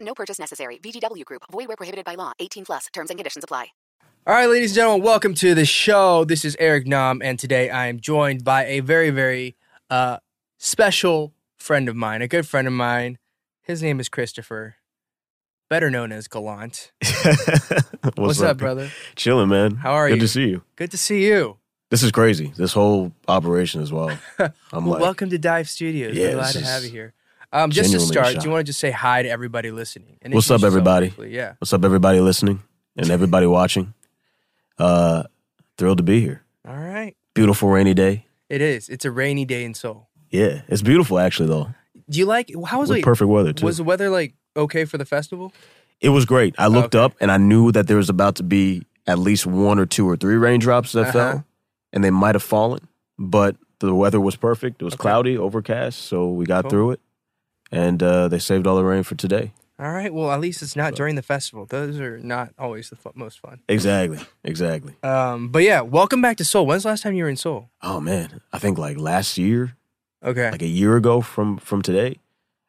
No purchase necessary. VGW Group. Void where prohibited by law. 18 plus. Terms and conditions apply. All right, ladies and gentlemen, welcome to the show. This is Eric Nam, and today I am joined by a very, very uh, special friend of mine, a good friend of mine. His name is Christopher, better known as Gallant. What's, What's, up, brother? Chilling, man. How are Good you? Good to see you. Good to see you. This is crazy. This whole operation as well. I'm Well, like, welcome to Dive Studios. Yeah, We're glad to is have you here. Um, just to genuinely start, do you want to just say hi to everybody listening? And What's up, introduce yourself everybody? briefly? Yeah. what's up, everybody listening and everybody watching? Uh, thrilled to be here. All right. Beautiful rainy day. It is. It's a rainy day in Seoul. Yeah, it's beautiful actually though. Do you like? How was With it? perfect weather too. Was the weather like okay for the festival? it was great. I looked Okay. up and I knew that there was about to be at least one or two or three raindrops that Uh-huh. fell, and they might have fallen, but the weather was perfect. It was Okay. cloudy, overcast, so we got Cool. through it, and uh, they saved all the rain for today. All right. Well, at least it's not during the festival. Those are not always the fu- most fun. Exactly, exactly. Um, but yeah, welcome back to Seoul. When's the last time you were in Seoul? Oh man, I think like last year, Okay. like a year ago from from today,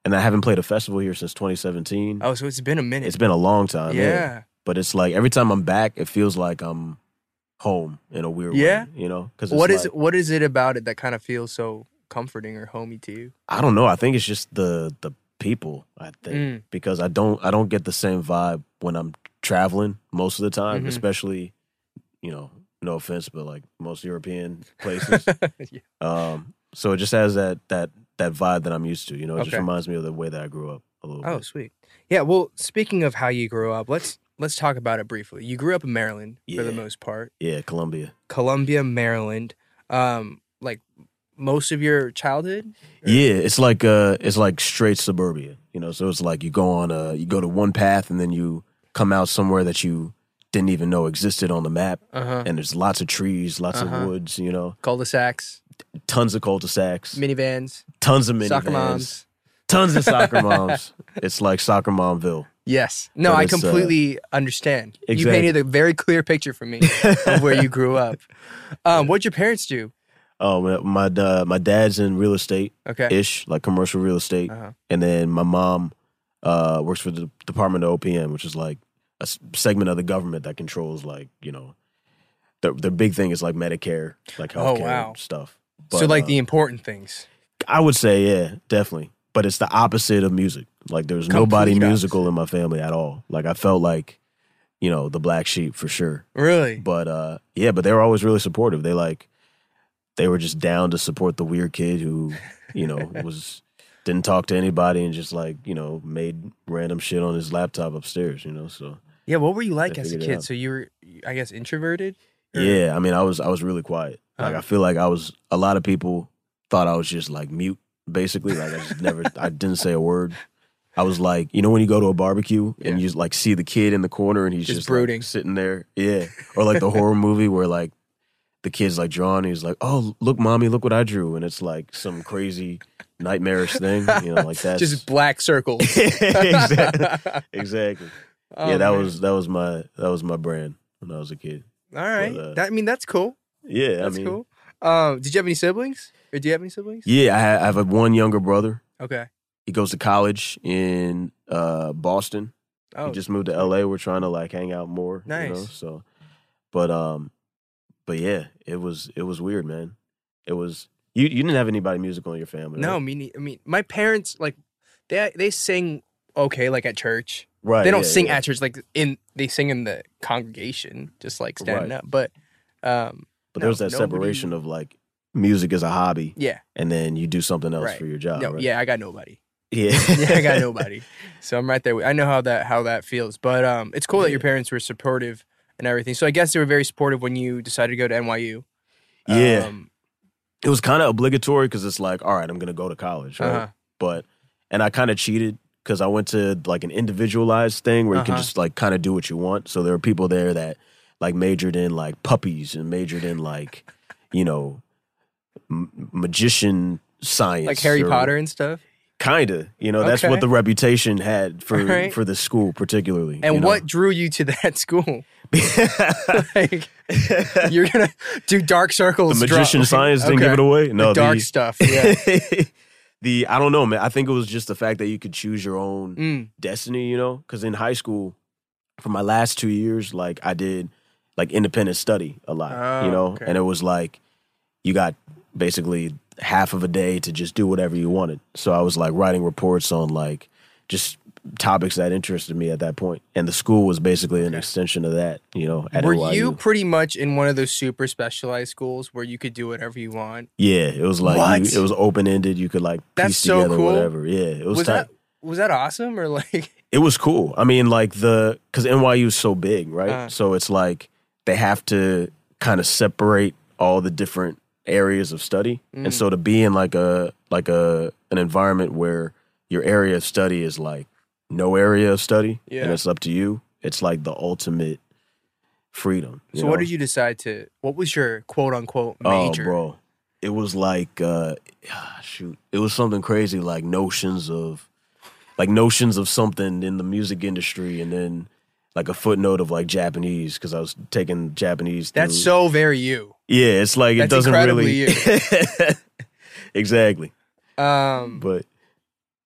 and I haven't played a festival here since 2017. oh, so it's been a minute. It's been a long time. yeah. but it's like every time I'm back, it feels like I'm home in a weird Yeah? way. You know, because What is what is it about it that kind of feels so comforting or homey to you? I don't know. I think it's just the the people. I think Mm. because I don't I don't get the same vibe when I'm traveling most of the time, Mhm. especially you know. No offense, but like most European places, Yeah. Um, so it just has that that that vibe that I'm used to. You know, it just reminds me of the way that I grew up a little Oh, bit. sweet. Yeah. Well, speaking of how you grew up, let's let's talk about it briefly. You grew up in Maryland for the most part, Yeah, Columbia. Columbia, Maryland. Um, like most of your childhood. Or- Yeah, it's like uh, it's like straight suburbia. You know, so it's like you go on uh, you go to one path and then you come out somewhere that you didn't even know existed on the map, Uh huh. and there's lots of trees, lots Uh-huh. of woods. You know, Cul-de-sacs, tons of cul-de-sacs, minivans, tons of minivans, soccer moms. tons of soccer moms. It's like soccer momville. Yes. No, But I uh, completely understand. You painted a very clear picture for me of where you grew up. Um, what'd your parents do? Oh, my my, uh, my dad's in real estate Okay. ish, like commercial real estate. Uh-huh. and then my mom uh, works for the Department of OPM, which is like a segment of the government that controls like you know, the the big thing is like Medicare, like Oh, healthcare wow. stuff. so like uh, the important things. I would say yeah, definitely, but it's the opposite of music. Like there's nobody Complete musical in my family at all. Like I felt like, you know, the black sheep for sure. Really? But uh, yeah, but they were always really supportive. They like, they were just down to support the weird kid who, you know, was didn't talk to anybody and just like you know made random shit on his laptop upstairs. You know, so Yeah. What were you like as a kid? So you were, I guess, introverted. Or- yeah. I mean, I was I was really quiet. Like Uh-huh. I feel like I was. A lot of people thought I was just like mute, basically. Like I just never. I didn't say a word. I was like, you know, when you go to a barbecue Yeah. and you just like see the kid in the corner and he's Just just, like, brooding. sitting there, yeah, or like the horror movie where like the kid's like drawing, he's like, oh, look, mommy, look what I drew, and it's like some crazy nightmarish thing, you know, like that. Just black circles. exactly. exactly. Oh, yeah, that man. was that was my that was my brand when I was a kid. all right. but, uh, that, I mean, that's cool. Yeah, That's I mean, cool. Um, did you have any siblings? Or do you have any siblings? yeah, I have, I have a one younger brother. Okay. He goes to college in uh, Boston. Oh, he just moved to LA. We're trying to like hang out more. You know? Nice. So, but um, but yeah, it was it was weird, man. It was you. You didn't have anybody musical in your family. no, right? me. ne- I mean, my parents like they they sing okay, like at church. right? they don't yeah, sing yeah. at church like in they sing in the congregation just like standing Right. up but um But no, there was that nobody- separation of like music is a hobby, yeah and then you do something else Right. for your job. no right? yeah i got nobody yeah, yeah i got nobody so i'm right there with, i know how that how that feels but um it's cool that your parents were supportive and everything so i guess they were very supportive when you decided to go to nyu Yeah. um, it was kind of obligatory because it's like, all right, I'm gonna go to college, right? uh-huh. But and I kind of cheated because I went to like an individualized thing where you can Uh-huh. just like kind of do what you want. So there were people there that like majored in like puppies and majored in like you know m- magician science, like Harry or- Potter and stuff. Kinda, you know, that's Okay. what the reputation had for Alright. for the school, particularly. And you know? what drew you to that school? like, you're gonna do dark circles. the draw- magician science didn't give it away? The No, dark the, stuff. Yeah. the I don't know, man. I think it was just the fact that you could choose your own Mm. destiny, you know? Because in high school, for my last two years, like I did like independent study a lot, Oh, you know? okay. And it was like you got basically half of a day to just do whatever you wanted. So I was like writing reports on like just topics that interested me at that. And the school was basically an extension of that, you know, at Were NYU. you pretty much in one of those super specialized schools where you could do whatever you want? Yeah, it was like you, it was open ended. You could like That's piece so together cool. whatever. Yeah, it was, Was tight. that was that awesome or like? It was cool. I mean, like the because NYU is so big, right? Uh. so it's like they have to kind of separate all the different areas of study, Mm. and so to be in like a like a an environment where your area of study is like no area of study, Yeah. and it's up to you. It's like the ultimate freedom. So what did you decide to? What was your quote unquote major? Oh, bro. It was like uh ah, shoot. It was something crazy like notions of like notions of something in the music industry and then like a footnote of like Japanese because I was taking Japanese. That's through- so very you. Yeah, it's like it doesn't really Exactly. Um, But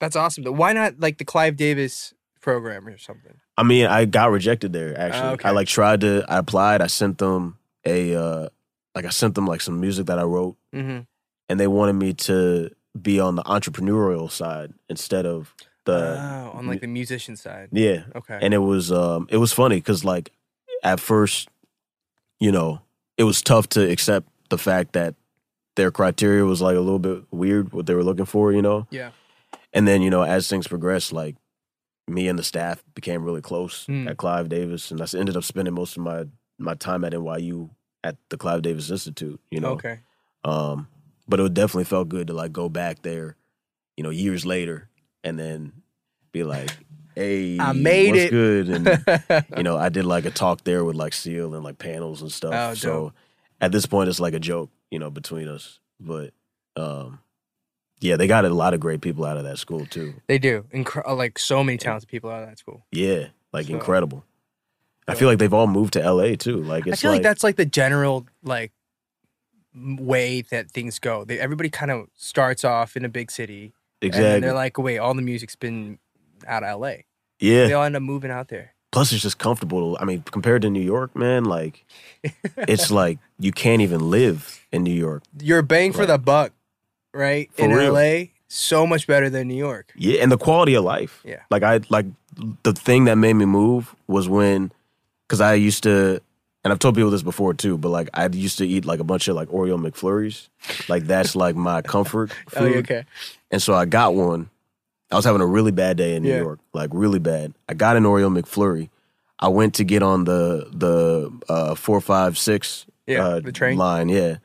that's awesome. Though. Why not like the Clive Davis program or something? I mean, I got rejected there actually. Oh, okay. I like tried to I applied, I sent them a uh like I sent them like some music that I wrote Mm-hmm. and they wanted me to be on the entrepreneurial side instead of the oh, on like the musician side. yeah Okay. and it was um it was funny because like at first you know it was tough to accept the fact that their criteria was like a little bit weird what they were looking for you know yeah. And then you know as things progressed like me and the staff became really close Mm. at clive davis and I ended up spending most of my my time at nyu at the clive davis institute you know Okay. um, but it definitely felt good to like go back there, you know, years later, and then be like, "Hey, I made it." good?" And you know, I did like a talk there with like Seal and like panels and stuff. Oh, so at this point, it's like a joke, you know, between us. But um, yeah, they got a lot of great people out of that school too. they do. Incre- uh, like so many talented people out of that school. Yeah, like So- incredible. I feel like they've all moved to LA too. Like it's I feel like, like that's like the general like way that things go. They, everybody kind of starts off in a big city, and exactly. they're like, "Wait, all the music's been out of LA." yeah, They all end up moving out there. plus it's just comfortable. I mean, compared to New York, man, like it's like you can't even live in New York. You're bang for the buck, right? For in real. LA, so much better than New York. Yeah, and the quality of life. Yeah. Like I like the thing that made me move was when cuz I used to and I've told people this before too, but like I used to eat like a bunch of like Oreo McFlurries. Like that's like my comfort food. Oh, okay. And so I got one. I was having a really bad day in New Yeah. York, like really bad. I got an Oreo McFlurry. I went to get on the the uh, four five six Yeah, uh, the train. line, yeah,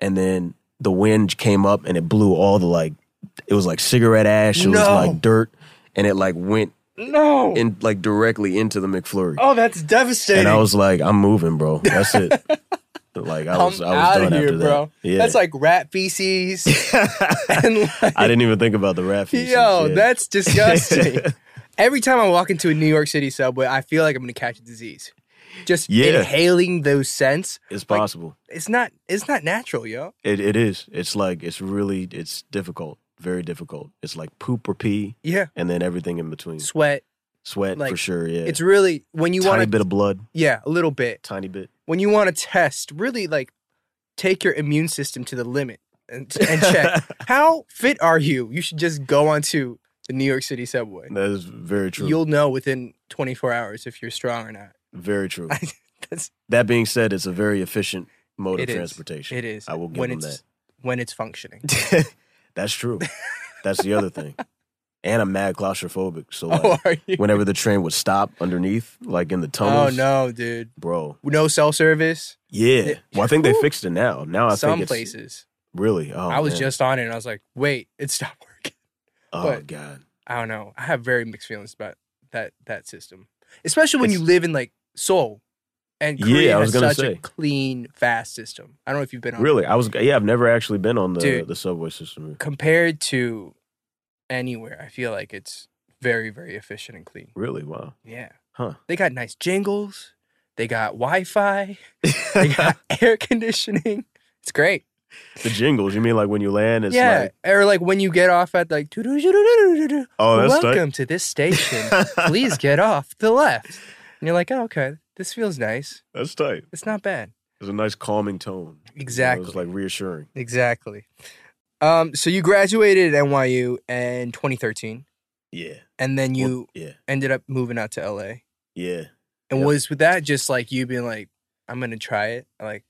and then the wind came up and it blew all the like it was like cigarette ash, it was No. like dirt, and it like went No. in like directly into the McFlurry. oh, that's devastating. And I was like, I'm moving, bro. That's it. like I was, I'm I was out done of here, after bro. that. Yeah, That's like rat feces. and like, I didn't even think about the rat feces. Yo, yeah. that's disgusting. Every time I walk into a New York City subway, I feel like I'm gonna catch a disease. Just Yeah. inhaling those scents, it's like- possible. it's not it's not natural, yo. It it is. It's like it's really it's difficult, very difficult. It's like poop or pee, Yeah. and then everything in between. Sweat. Sweat like, for sure. Yeah, It's really when you want to bit of blood, Yeah, a little bit. tiny bit. When you want to test, really like take your immune system to the limit and, and check how fit are you. You should just go onto the New York City subway. That is very true. You'll know within 24 hours if you're strong or not. Very true. That's that being said, it's a very efficient mode It of is. transportation. it is I will give when them it's when it's functioning. That's true. That's the other thing. And I'm mad claustrophobic. So oh, like, oh, are you? whenever the train would stop underneath, like in the oh, tunnels. Oh no, dude. bro. No cell service. Yeah. Well, I think they fixed it now. Now I Some think it's places. really. Oh, I was man. just on it and I was like, wait, it stopped working. Oh but- god. I don't know. I have very mixed feelings about that that system, especially when you live in like Seoul, and Yeah, I was such a say. clean, fast system. I don't know if you've been on Really, I was yeah. I've never actually been on the Dude. the subway system. compared to anywhere. I feel like it's very, very efficient and clean. Really, wow. Yeah, Huh. they got nice jingles. They got Wi-Fi. They got air conditioning. It's great. the jingles. You mean like when you land? It's yeah, like or like when you get off at like. Oh, that's tight. welcome to this station. Please get off the left. And you're like, oh, okay, this feels nice. that's tight. It's not bad. There's a nice calming tone. You know, Exactly. It's like reassuring. Exactly. Um, so you graduated at NYU in 2013, Yeah. and then you Well, yeah. ended up moving out to LA. Yeah. And Yep. was with that just like you being like, I'm gonna try it? Like,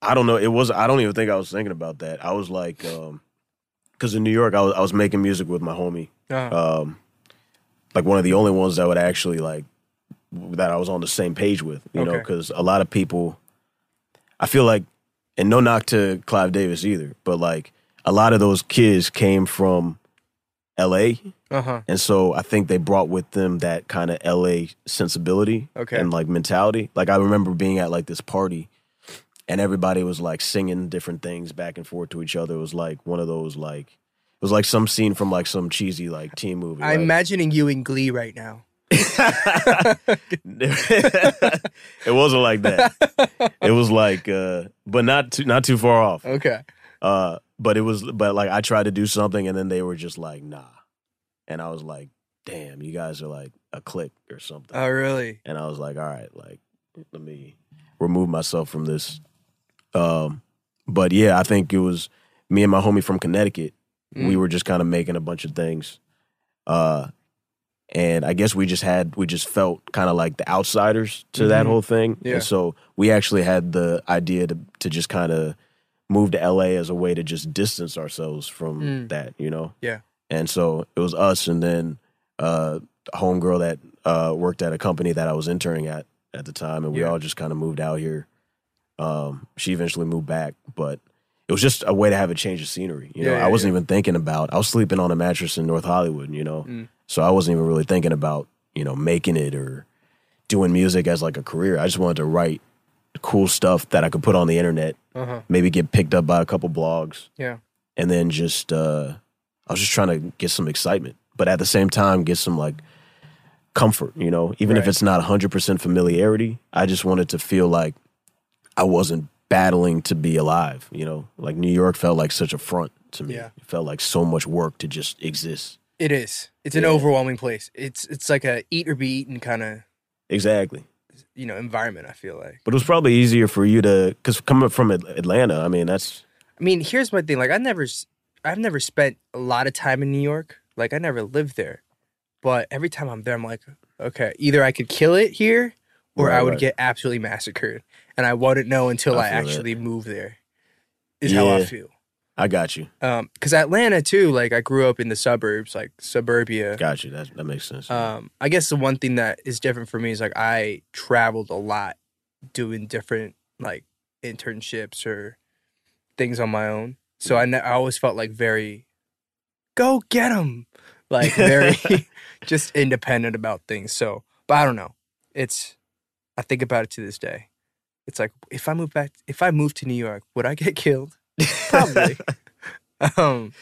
I don't know. It was. I don't even think I was thinking about that. I was like, um, because in New York, I was I was making music with my homie. uh, Um, like one of the only ones that would actually like that I was on the same page with. You know, because a lot of people, I feel like, and no knock to Clive Davis either, but like a lot of those kids came from L.A. uh huh. And so I think they brought with them that kind of LA sensibility Okay. and like mentality. Like I remember being at like this party and everybody was like singing different things back and forth to each other. It was like one of those like it was like some scene from like some cheesy like teen movie. I'm imagining you in Glee right now. it wasn't like that. It was like uh but not too not too far off. Okay. Uh but it was but like I tried to do something and then they were just like nah. And I was like, damn, you guys are like a clique or something. Oh, really? and I was like, all right, like let me remove myself from this. Um, but yeah, I think it was me and my homie from Connecticut. Mm. We were just kind of making a bunch of things, uh, and I guess we just had we just felt kind of like the outsiders to that Mhm. whole thing, Yeah. and so we actually had the idea to to just kind of move to LA as a way to just distance ourselves from Mm. that, you know. Yeah. And so it was us, and then uh, homegirl that uh, worked at a company that I was interning at at the time, and we Yeah. all just kind of moved out here. Um, she eventually moved back, but it was just a way to have a change of scenery. You know, Yeah, yeah, I wasn't yeah. even thinking about. I was sleeping on a mattress in North Hollywood. You know, Mm. so I wasn't even really thinking about you know making it or doing music as like a career. I just wanted to write cool stuff that I could put on the internet, Uh huh. maybe get picked up by a couple blogs Yeah. and then just uh I was just trying to get some excitement, but at the same time get some like comfort, you know, even if it's not 100% familiarity, I just wanted to feel like I wasn't battling to be alive, you know? Like New York felt like such a front to me. Yeah. It felt like so much work to just exist. It is. It's an Yeah. overwhelming place. It's it's like a eat or be eaten kind of Exactly. you know environment. I feel like. But it was probably easier for you to cuz coming from Atlanta, I mean, that's I mean, here's my thing. Like, I never, I've never spent a lot of time in New York. Like, I never lived there. But every time I'm there, I'm like, okay, either I could kill it here, or Right, I would right. get absolutely massacred, and I wouldn't know until I I, feel that. actually move there. Is how I feel. I got you. Um, because Atlanta too. Like, I grew up in the suburbs, like suburbia. Got you. That that makes sense. Um, I guess the one thing that is different for me is like I traveled a lot, doing different like internships or things on my own. So I, ne- I always felt like very, go get them, like very just independent about things. So, but I don't know. It's I think about it to this day. It's like if I move back, if I move to New York, would I get killed? Probably. um,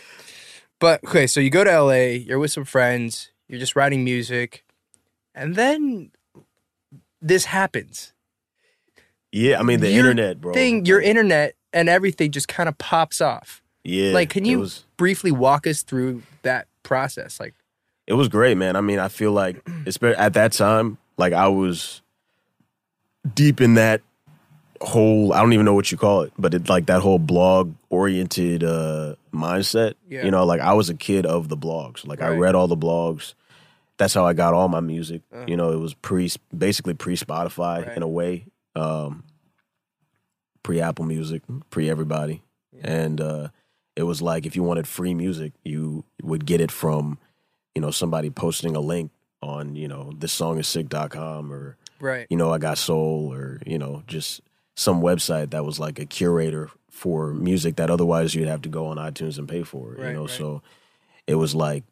but okay, so you go to LA, you're with some friends, you're just writing music, and then this happens. yeah, I mean the your internet, bro. Thing, your internet and everything just kind of pops off. Yeah. like, can you was- briefly walk us through that process? Like, It was great, man. I mean, I feel like at that time, like I was deep in that whole I don't even know what you call it, but it like that whole blog oriented uh mindset. Yeah. You know, like I was a kid of the blogs. Like I read all the blogs. That's how I got all my music. Uh-huh. You know, it was pre basically pre Spotify Right. in a way. Um pre Apple Music, pre everybody. And uh it was like if you wanted free music, you would get it from, you know, somebody posting a link on, you know, this song is sick.com or, right? you know, I got soul or, you know, just some website that was like a curator for music that otherwise you'd have to go on iTunes and pay for, Right, you know. right. So it was like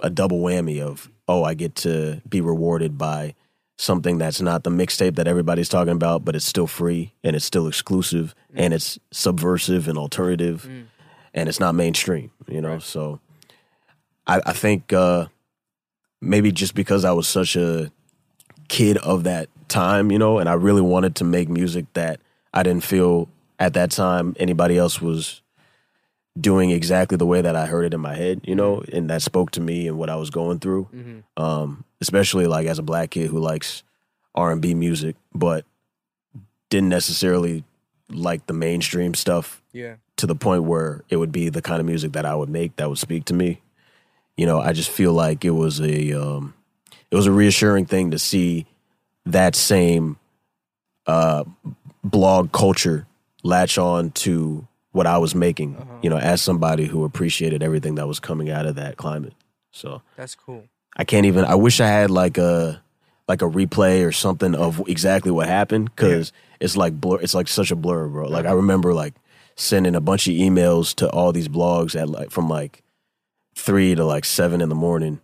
a double whammy of oh I get to be rewarded by something that's not the mixtape that everybody's talking about, but it's still free and it's still exclusive and it's subversive and alternative and it's not mainstream, you know. So I, I think uh, maybe just because I was such a kid of that time, you know, and I really wanted to make music that I didn't feel at that time anybody else was doing exactly the way that I heard it in my head, you know, and that spoke to me and what I was going through. Um, especially like as a black kid who likes R and B music, but didn't necessarily like the mainstream stuff Yeah. to the point where it would be the kind of music that I would make that would speak to me. You know, I just feel like it was a um, it was a reassuring thing to see that same uh, blog culture latch on to what I was making. You know, as somebody who appreciated everything that was coming out of that climate. So That's cool. I can't even. I wish I had like a like a replay or something of exactly what happened because it's like blur. It's like such a blur, bro. Like I remember like sending a bunch of emails to all these blogs at like from like three to like seven in the morning,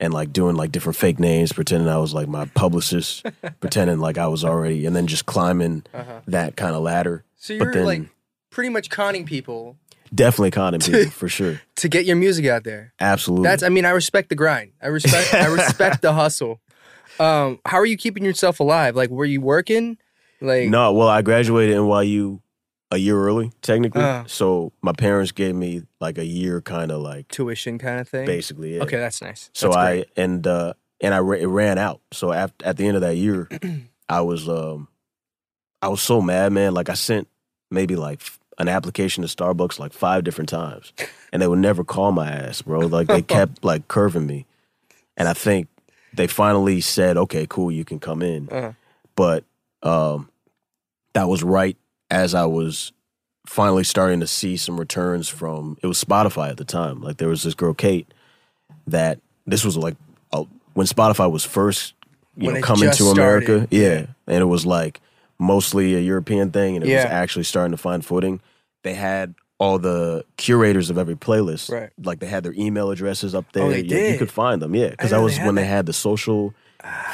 and like doing like different fake names, pretending I was like my publicist, pretending like I was already, and then just climbing that kind of ladder. So But you're then- like pretty much conning people Definitely conning people for sure. to get your music out there. Absolutely. That's I mean, I respect the grind. I respect I respect the hustle. Um, how are you keeping yourself alive? Like were you working? Like No, well, I graduated NYU a year early, technically. Uh. so my parents gave me like a year, kind of like tuition kind of thing? basically. Yeah. Okay, that's nice. So That's I and uh and I it ran out. So at at the end of that year, I was um I was so mad, man. Like I sent maybe like an application to Starbucks like five different times, and they would never call my ass, bro. Like they kept like curving me, and I think they finally said, "Okay, cool, you can come in." Uh-huh. But um, that was right as I was finally starting to see some returns from it was Spotify at the time. Like there was this girl Kate that this was like uh, when Spotify was first you When know coming to America. Yeah, and it was like mostly a European thing, and it was actually starting to find footing. They had all the curators of every playlist, Right. Like they had their email addresses up there. Oh, they You- You could find them, yeah, because that was know when they they had the social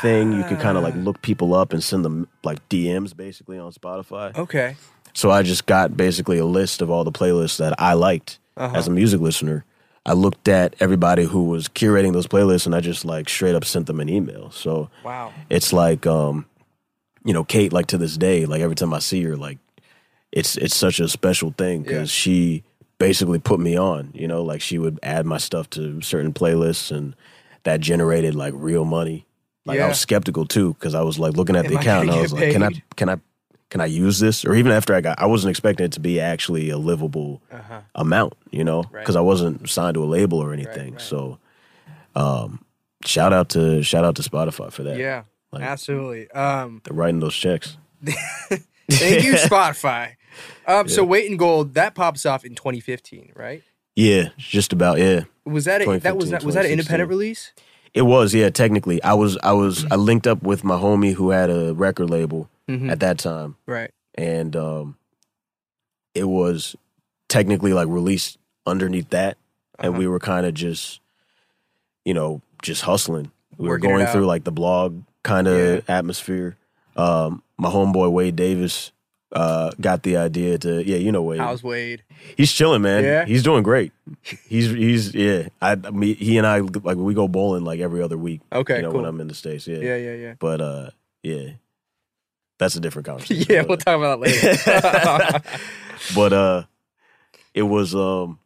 thing. You could kind of like look people up and send them like DMs basically on Spotify. Okay. So I just got basically a list of all the playlists that I liked Uh-huh. as a music listener. I looked at everybody who was curating those playlists and I just like straight up sent them an email. So Wow. it's like um you know Kate like to this day like every time I see her like it's it's such a special thing Yeah. cuz she basically put me on, you know, like she would add my stuff to certain playlists and that generated like real money. Like Yeah. I was skeptical too cuz I was like looking at Am the account and I was like can I can I can I use this or even after I got I wasn't expecting it to be actually a livable Uh-huh. amount, you know, Right. because I wasn't signed to a label or anything. right. So, um, shout out to shout out to Spotify for that. Yeah. Like- absolutely. Um They're writing those checks. thank you, Spotify. Um so Weight in Gold, that pops off in 2015, right? Yeah, just about. Yeah, Was that a, that was that was that an independent release? It was. Yeah, technically, I was I was I linked up with my homie who had a record label Mhm. at that time, Right. and um, it was technically like released underneath that, and Uh-huh. we were kind of just, you know, just hustling. We Working were going through like the blog kind of Yeah. atmosphere. Um, my homeboy Wade Davis uh, got the idea to yeah, you know Wade. How's Wade? He's chilling, man. Yeah? He's doing great. He's he's yeah. I, I mean, he and I like we go bowling like every other week. Okay, you know cool. when I'm in the states. Yeah, Yeah, yeah, yeah. But uh, yeah, that's a different conversation. Yeah, we'll talk about that later. but uh, it was um,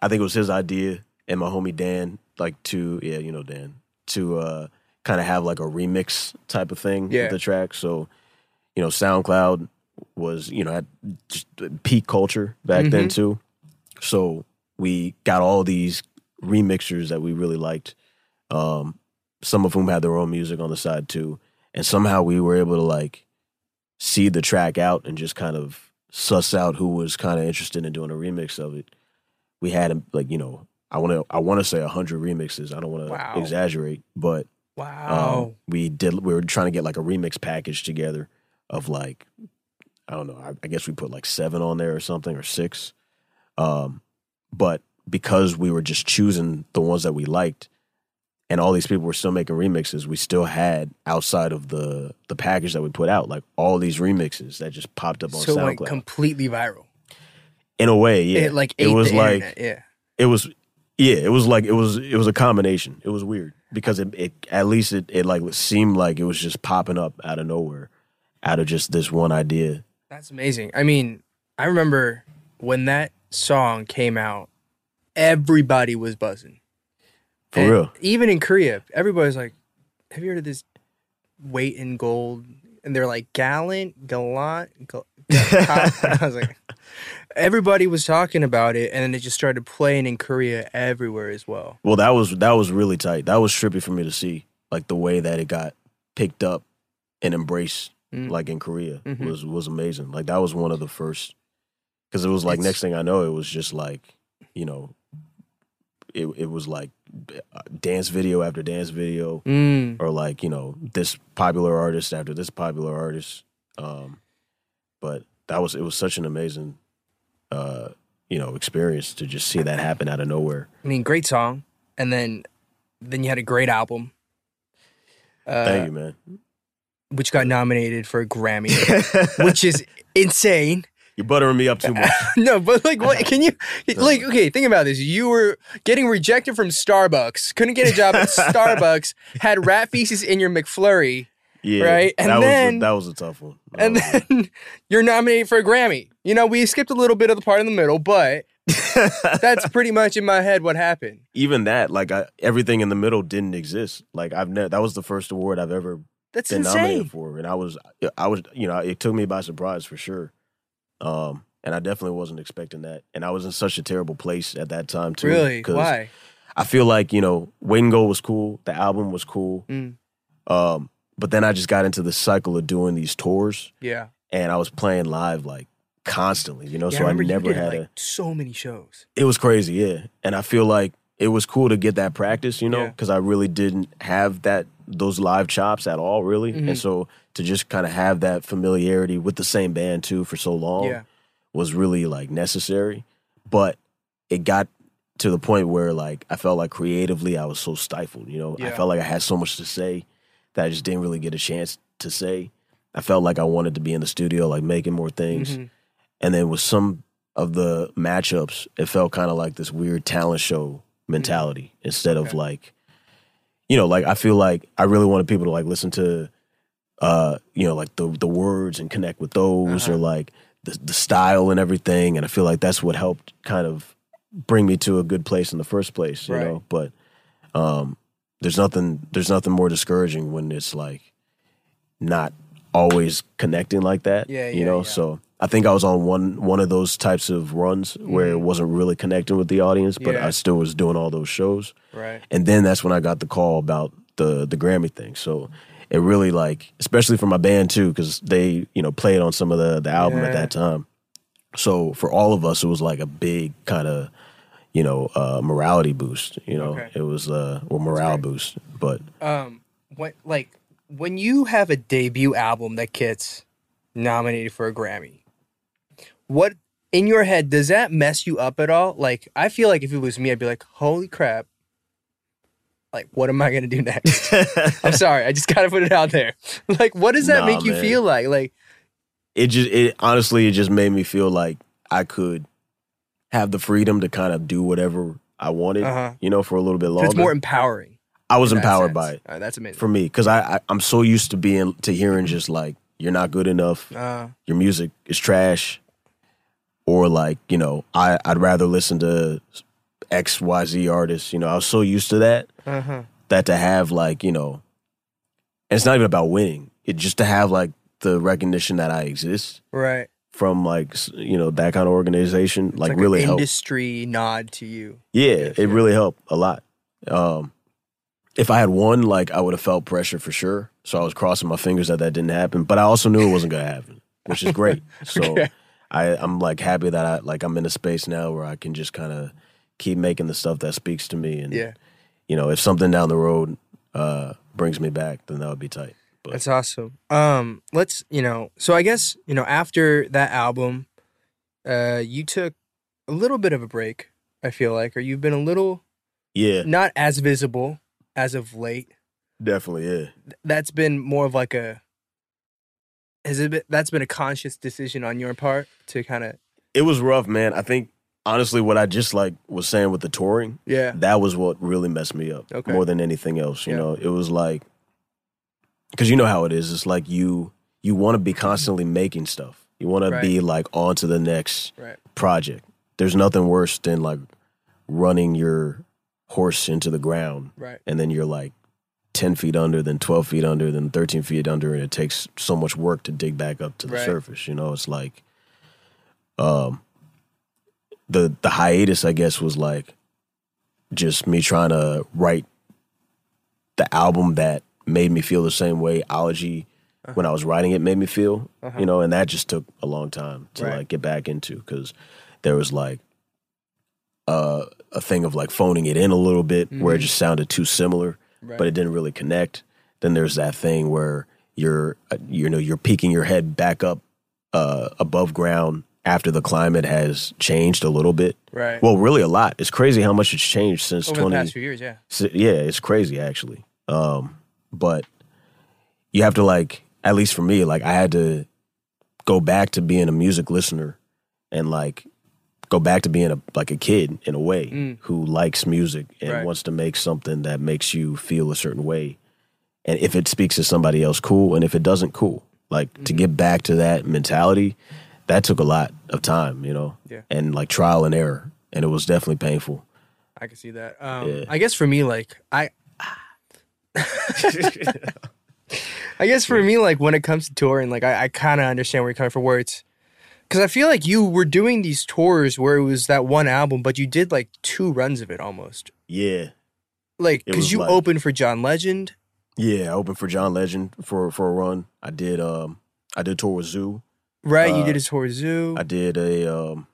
I think it was his idea and my homie Dan like to yeah, you know Dan to uh kind of have like a remix type of thing Yeah. with the track. So you know, SoundCloud was you know just peak culture back then Mhm. too. So we got all these remixers that we really liked. Um, some of whom had their own music on the side too, and somehow we were able to like see the track out and just kind of suss out who was kind of interested in doing a remix of it. We had like you know I want to I want to say a hundred remixes. I don't want to Wow. exaggerate, but wow. um, we did. We were trying to get like a remix package together of like, I don't know. I, I guess we put like seven on there or something or six. Um, but because we were just choosing the ones that we liked, and all these people were still making remixes, we still had outside of the the package that we put out, like all these remixes that just popped up on so SoundCloud. like completely viral. In a way, yeah, It like it was like internet, yeah. it was yeah it was like it was it was a combination it was weird because it, it at least it, it like seemed like it was just popping up out of nowhere out of just this one idea That's amazing. I mean, I remember when that song came out, everybody was buzzing. for And real Even in Korea, everybody's like, "Have you heard of this weight in gold?" And they're like, "Gallant, gallant." Gal- gal- I was like, everybody was talking about it, and then it just started playing in Korea everywhere as well. well that was that was really tight that was trippy for me to see like the way that it got picked up and embraced Mm. like in korea Mhm. was was amazing like that was one of the first because it was like It's- next thing i know it was just like you know it, it was like dance video after dance video Mm. or like you know this popular artist after this popular artist um but that was it was such an amazing uh you know experience to just see that happen out of nowhere I mean, great song, and then then you had a great album. Uh, thank you man Which got nominated for a Grammy, which is insane. you're buttering me up too much no, but like, what can you like? Okay, think about this. You were getting rejected from Starbucks, couldn't get a job at Starbucks, had rat feces in your McFlurry, yeah Right, and that then- was a, that was a tough one and That was- then you're nominated for a Grammy. You know, we skipped a little bit of the part in the middle, but that's pretty much in my head what happened. even that like I, everything in the middle didn't exist like i've never that was the first award i've ever That's been insane. nominated for, and I was, I was, you know, it took me by surprise for sure. Um, and I definitely wasn't expecting that, and I was in such a terrible place at that time too. Really? Why? I feel like you know, Weight in Gold was cool, the album was cool, Mm. um, but then I just got into the cycle of doing these tours, Yeah. and I was playing live like constantly, you know, yeah so I, remember never had like a. so many shows. It was crazy, yeah, and I feel like it was cool to get that practice, you know, Yeah. because I really didn't have that those live chops at all, really, Mhm. and so to just kind of have that familiarity with the same band too for so long Yeah. was really like necessary. But it got to the point where like I felt like creatively I was so stifled, you know. I felt like I had so much to say that I just didn't really get a chance to say. I felt like I wanted to be in the studio, like making more things. Mhm. And then with some of the matchups, it felt kind of like this weird talent show mentality instead of like, you know, like I feel like I really wanted people to like listen to, uh, you know, like the the words and connect with those, or Uh-huh. like the the style and everything. And I feel like that's what helped kind of bring me to a good place in the first place, you Right. know. But um, there's nothing there's nothing more discouraging when it's like not always connecting like that. Yeah, you know. yeah. So I think I was on one one of those types of runs where it Mhm. wasn't really connecting with the audience, but Yeah. I still was doing all those shows. Right. And then that's when I got the call about the the Grammy thing. So it really like, especially for my band too, because they you know played on some of the the album at Yeah. that time. So for all of us, it was like a big kind of you know uh, morality boost. You know, Okay. it was uh, or morale boost. But Um, what like when you have a debut album that gets nominated for a Grammy, what in your head does that mess you up at all? Like, I feel like if it was me, I'd be like, "Holy crap!" Like, what am I gonna do next? I'm sorry, I just gotta put it out there. Like, what does that Nah, make you man. feel like? Like, it just it honestly it just made me feel like I could have the freedom to kind of do whatever I wanted, Uh-huh. you know, for a little bit so longer. it's more empowering. I was empowered sense. by it that's amazing. for me because I, I I'm so used to being to hearing just like you're not good enough, uh, your music is trash, or like you know I I'd rather listen to X Y Z artists. You know, I was so used to that uh-huh. that to have like you know, it's not even about winning. It just to have like the recognition that I exist Right. from like you know that kind of organization It's like, like really an helped. industry nod to you. Yeah, it really helped a lot. Um, if I had won, like I would have felt pressure for sure. So I was crossing my fingers that that didn't happen, but I also knew it wasn't going to happen, which is great. So Okay. I, I'm like happy that I like I'm in a space now where I can just kind of keep making the stuff that speaks to me, and Yeah. you know, if something down the road uh, brings me back, then that would be tight. But That's awesome. Um, let's you know. So I guess you know after that album, uh, you took a little bit of a break. I feel like, or you've been a little Yeah, not as visible as of late. definitely. Yeah. Th- That's been more of like a has it been, that's been a conscious decision on your part to kind of It was rough, man. I think honestly, what I just like was saying with the touring, yeah that was what really messed me up Okay. more than anything else. You Yeah. know, it was like because you know how it is. It's like you you want to be constantly making stuff. You want Right. to be like on to the next right project. There's nothing worse than like running your horse into the ground right and then you're like 10 feet under, then 12 feet under, then 13 feet under, and it takes so much work to dig back up to the Right. surface. You know, it's like, um, the the hiatus, I guess, was like just me trying to write the album that made me feel the same way Ology when I was writing it made me feel, Uh-huh. you know, and that just took a long time to Right. like get back into because there was like uh, a thing of like phoning it in a little bit where it Mhm. just sounded too similar right but it didn't really connect. Then there's that thing where you're, uh, you know, you're peeking your head back up uh, above ground after the climate has changed a little bit. right Well, really a lot. It's crazy how much it's changed since over the 20. past few years yeah yeah, it's crazy actually. Um, but you have to like, at least for me, like I had to go back to being a music listener and like go back to being a like a kid in a way Mm. who likes music and Right. wants to make something that makes you feel a certain way. And if it speaks to somebody else, cool. And if it doesn't, cool. Like to Mm-hmm. get back to that mentality, that took a lot of time, you know, Yeah. and like trial and error. And it was definitely painful. I can see that. Um, Yeah. I guess for me, like I, I guess for me, like when it comes to touring, like I, I kind of understand where you're coming from. Where it's because I feel like you were doing these tours where it was that one album, but you did like two runs of it almost. Yeah. Like because you like- opened for John Legend, Yeah, I opened for John Legend for for a run. I did um I did tour with Zhu. right? you Uh, did a tour with Zhu. I did a um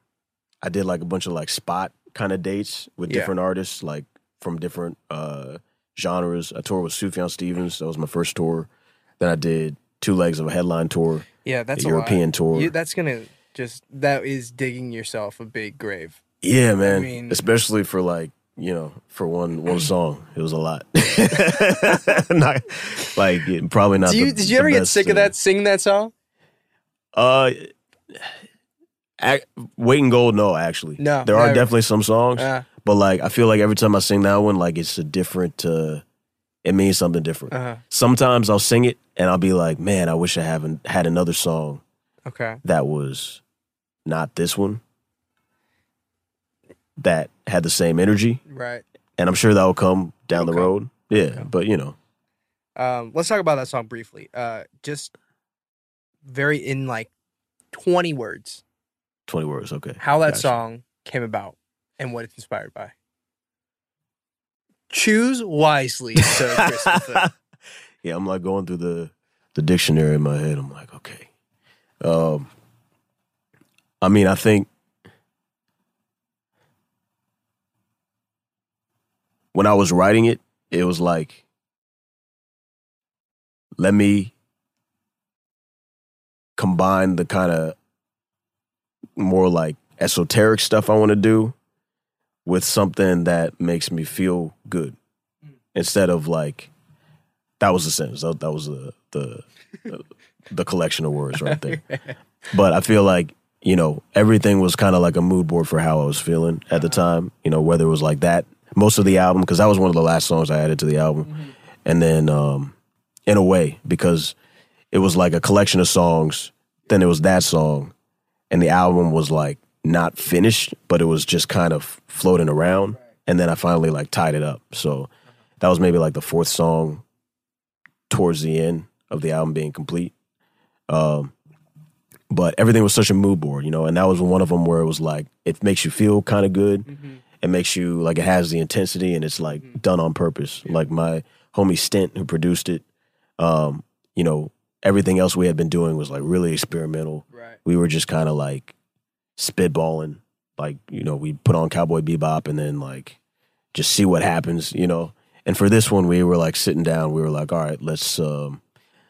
I did like a bunch of like spot kind of dates with Yeah. different artists like from different uh genres. I toured with Sufjan Stevens. That was my first tour. Then I did two legs of a headline tour, yeah, that's a a European lot. tour. You, that's gonna just that is digging yourself a big grave. yeah, man. mean- Especially for like you know, for one one song, it was a lot. not, like it- probably not. You, the- did you ever get sick of that singing that song? Uh, ac Weight in Gold, no, actually. No, There are definitely some songs, Uh, but like I feel like every time I sing that one, like it's a different. uh It means something different. uh Sometimes I'll sing it and I'll be like, man, I wish I haven't had another song Okay. that was not this one that had the same energy, Right. and I'm sure that will come down the come. road. Yeah, come. but you know, Um, let's talk about that song briefly. Uh, just very in like twenty words, twenty words, okay. how that Gotcha. song came about and what it's inspired by. Choose wisely, Sir Christopher. yeah, I'm like going through the the dictionary in my head. I'm like, okay. Um, I mean, I think when I was writing it, it was like, let me combine the kind of more like esoteric stuff I want to do with something that makes me feel good mm. instead of like that was the sentence. That, that was the the the collection of words right there. But i feel like you know everything was kind of like a mood board for how i was feeling at the time you know whether it was like that most of the album because that was one of the last songs i added to the album. And then um in a way because it was like a collection of songs then it was that song and the album was like not finished but it was just kind of floating around and then i finally like tied it up. So that was maybe like the fourth song towards the end of the album being complete. Um but everything was such a mood board you know and that was one of them where it was like it makes you feel kind of good it makes you like it has the intensity and it's like done on purpose. Like my homie Stint who produced it um you know everything else we had been doing was like really experimental. Right. we were just kind of like spitballing like you know we put on cowboy bebop and then like just see what happens you know? And for this one we were like sitting down we were like all right let's um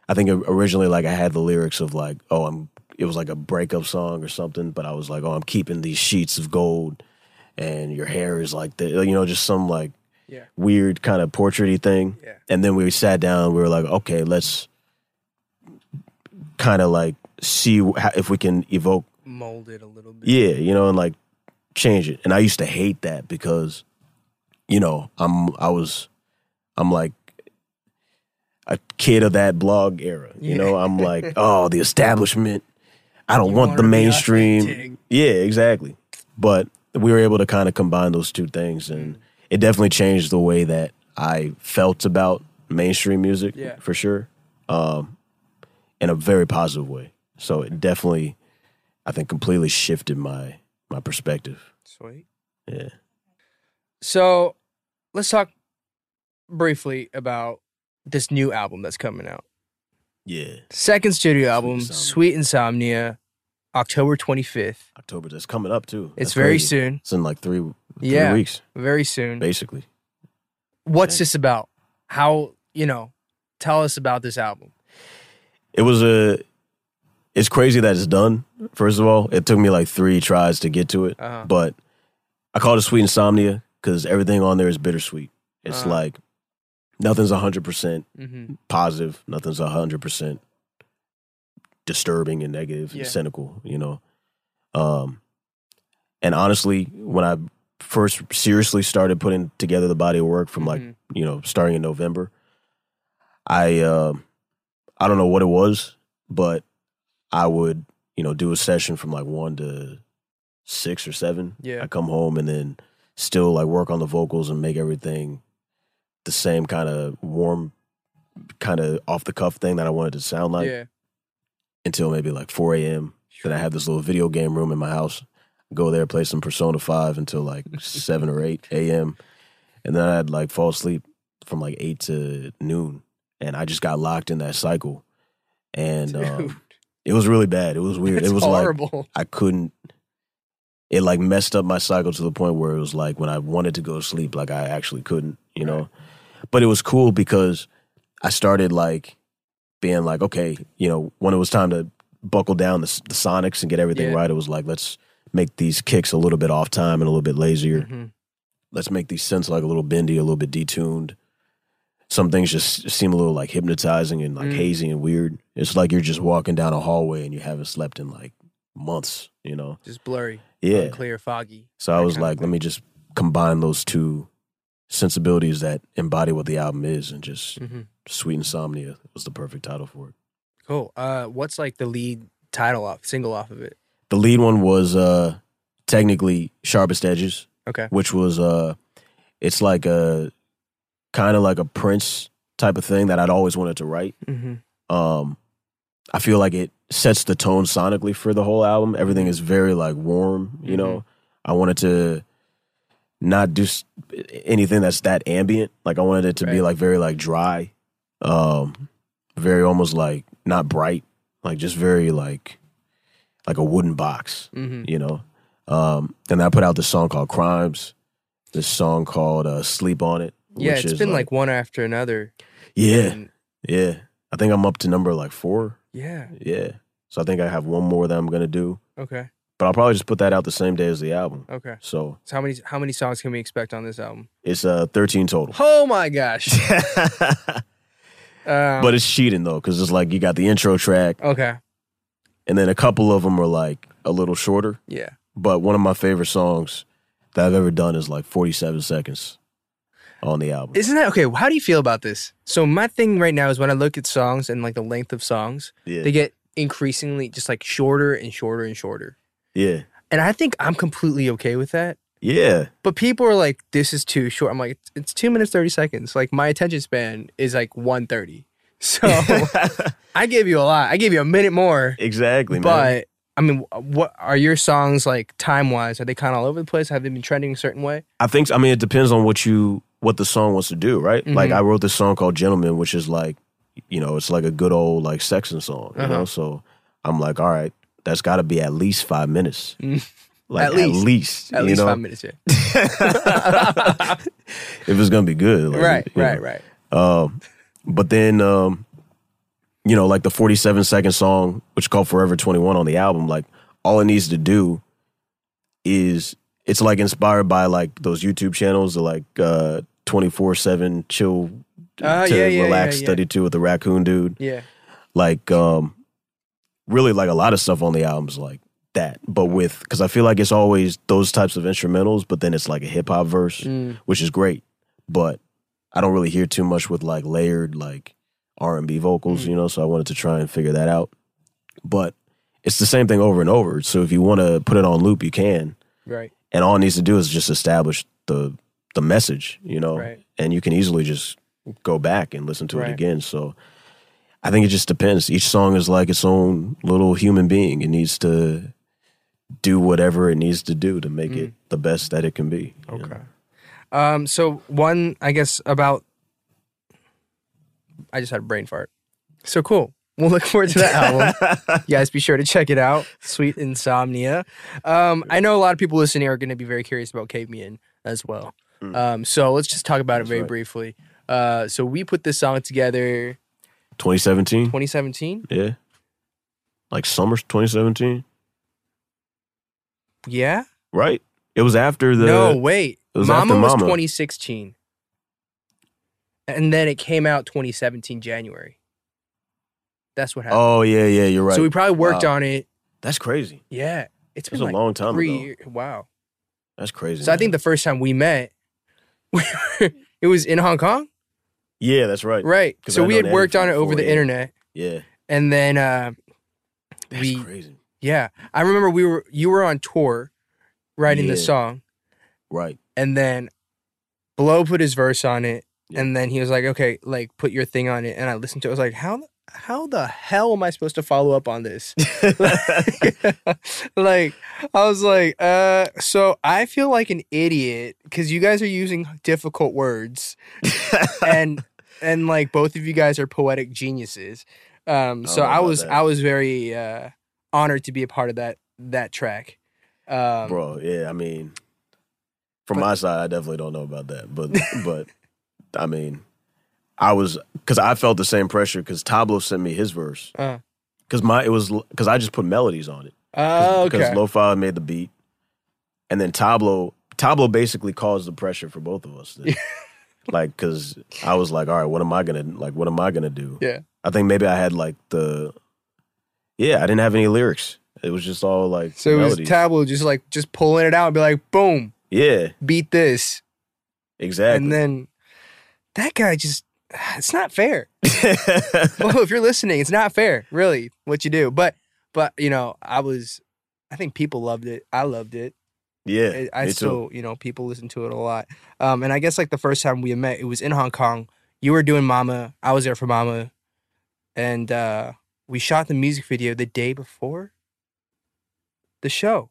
i think originally like i had the lyrics of like oh i'm it was like a breakup song or something but i was like oh i'm keeping these sheets of gold and your hair is like the you know just some like Yeah. weird kind of portraity thing. Yeah. And then we sat down. We were like, okay, let's kind of like see how, if we can evoke Mold it a little bit. yeah, you know, and like change it. And I used to hate that because, you know, I'm I was I'm like a kid of that blog era. You Yeah. know, I'm like, oh, the establishment. I don't You want the mainstream. Yeah, exactly. But we were able to kind of combine those two things and it definitely changed the way that I felt about mainstream music Yeah. for sure. Um in a very positive way. So it definitely I think completely shifted my my perspective. Sweet. Yeah. So let's talk briefly about this new album that's coming out. Yeah. Second studio album, Insomnia. Sweet Insomnia, October 25th. October that's coming up too. It's very crazy. soon. It's in like three, three Yeah. weeks, Very soon. basically. What's Yeah. this about? How, you know, tell us about this album. It was a it's crazy that it's done. First of all, it took me like three tries to get to it. Uh-huh. But I call it sweet insomnia because everything on there is bittersweet. It's Uh-huh. like nothing's hundred percent hmm positive, nothing's hundred percent disturbing and negative Yeah. and cynical, you know. Um and honestly, when I first seriously started putting together the body of work from like, Mhm. you know, starting in November, I um I don't know what it was, but I would, you know, do a session from like one to six or seven. Yeah. I come home and then still like work on the vocals and make everything the same kind of warm, kind of off the cuff thing that I wanted to sound like yeah. until maybe like 4 a.m. Then I have this little video game room in my house. Go there, play some Persona 5 until like 7 or 8 a.m. And then I'd like fall asleep from like 8 to noon. And I just got locked in that cycle. And um, it was really bad. It was weird. that's it was like horrible. I couldn't. It like messed up my cycle to the point where it was like when I wanted to go to sleep, like I actually couldn't, you know. But it was cool because I started like being like, okay, you know, when it was time to buckle down the, the sonics and get everything Yeah. right, it was like let's make these kicks a little bit off time and a little bit lazier. Mhm. Let's make these synths like a little bendy, a little bit detuned. Some things just seem a little like hypnotizing and like Mm. hazy and weird. It's like you're just walking down a hallway and you haven't slept in like months, you know. Just blurry. Yeah. Clear, foggy. So I was like, let me just combine those two sensibilities that embody what the album is and just hmm Sweet Insomnia was the perfect title for it. Cool. Uh, what's like the lead title off, single off of it? The lead one was uh technically Sharpest Edges, Okay. which was uh it's like a kind of like a Prince type of thing that I'd always wanted to write. hmm Um I feel like it sets the tone sonically for the whole album. Everything is very like warm, you know. I wanted to not do anything that's that ambient. Like I wanted it to be like very like dry, um, very almost like not bright, like just very like like a wooden box, hmm you know. Um, then I put out this song called Crimes, this song called uh, Sleep on It. Yeah, it's been like, one after another. yeah, And- yeah. I think I'm up to number like four. yeah. Yeah. So I think I have one more that I'm gonna do, Okay. But I'll probably just put that out the same day as the album. Okay. So So how many how many songs can we expect on this album? it's uh 13 total. Oh my gosh. Um, but it's cheating though, because it's like you got the intro track, okay. and then a couple of them are like a little shorter. Yeah. But one of my favorite songs that I've ever done is like 47 seconds on the album. Isn't that okay? How do you feel about this? So my thing right now is when I look at songs and like the length of songs, yeah, they get increasingly just like shorter and shorter and shorter. Yeah, And I think I'm completely okay with that. yeah, But people are like, "This is too short." I'm like, "It's, two minutes thirty seconds." Like my attention span is like one thirty. So I gave you a lot. I gave you a minute more. exactly, man. But I mean, what are your songs like time wise? Are they kind of all over the place? Have they been trending a certain way? I think I mean it depends on what you what the song wants to do, right? Like Mhm. I wrote this song called Gentleman, which is like, you know, it's like a good old like sexing song, you Uh-huh. know. So I'm like, all right, that's got to be at least five minutes, Mm. like At at least. least, At least know, five minutes, yeah. if it's gonna be good, like, right, right, know. right. Um, but then, um, you know, like the 47 second song, which is called Forever 21 on the album, like all it needs to do is it's like inspired by like those YouTube channels, like uh twenty four seven chill Uh, to yeah, yeah, relax yeah, study to with the raccoon dude. Yeah. Like um really like a lot of stuff on the albums like that, but with because I feel like it's always those types of instrumentals, but then it's like a hip hop verse, Mm. which is great. But I don't really hear too much with like layered like R and B vocals, Mm. you know. So I wanted to try and figure that out. But it's the same thing over and over. So if you want to put it on loop, you can, Right. and all it needs to do is just establish the the message, you know, Right. and you can easily just go back and listen to Right. it again. So I think it just depends. Each song is like its own little human being. It needs to do whatever it needs to do to make it the best that it can be. you know? Mm. Okay. Um, so one, I guess about I just had a brain fart. So cool. We'll look forward to that album. you guys be sure to check it out. Sweet Insomnia. Um, I know a lot of people listening are going to be very curious about Cave Me In as well. Um, so let's just talk about it Mm. Very right. briefly. Uh, so we put this song together 2017, 2017. yeah, like summer 2017, Yeah. right? It was after the no, wait. it was Mama was Mama. 2016. And then it came out 2017 January. That's what happened. Oh yeah, yeah, you're right. So we probably worked Wow. on it. That's crazy. Yeah. It's been a like long time three ago. years. Wow. That's crazy. So I think the first time we met, it was in Hong Kong, yeah, that's right. Right. So I we had worked on it over the yeah. internet, Yeah, and then uh, that's we, crazy. yeah, I remember we were you were on tour, writing the song, Right. and then Blow put his verse on it, Yeah. and then he was like, "Okay, like put your thing on it," and I listened to it. I was like, "How how the hell am I supposed to follow up on this?" like I was like, uh, so I feel like an idiot because you guys are using difficult words, and and like both of you guys are poetic geniuses. Um, so don't I was that. I was very uh honored to be a part of that that track. Um, Bro, yeah, I mean, from But- my side, I definitely don't know about that, but but I mean, I was because I felt the same pressure because Tablo sent me his verse Uh. because my it was because I just put melodies on it Oh, because okay. Lo-Fi made the beat, and then Tablo Tablo basically caused the pressure for both of us. like, because I was like, all right, what am I gonna like? What am I gonna do? Yeah. I think maybe I had like the yeah, I didn't have any lyrics. It was just all like So it was melodies. Tablo just like just pulling it out and be like, boom, yeah, beat this. exactly. And then that guy just it's not fair. well, if you're listening, it's not fair, really, what you do. But but you know, I was I think people loved it. I loved it. Yeah, I, I still, too. you know, people listen to it a lot. Um, and I guess like the first time we met, it was in Hong Kong. You were doing Mama. I was there for Mama, and uh, we shot the music video the day before the show.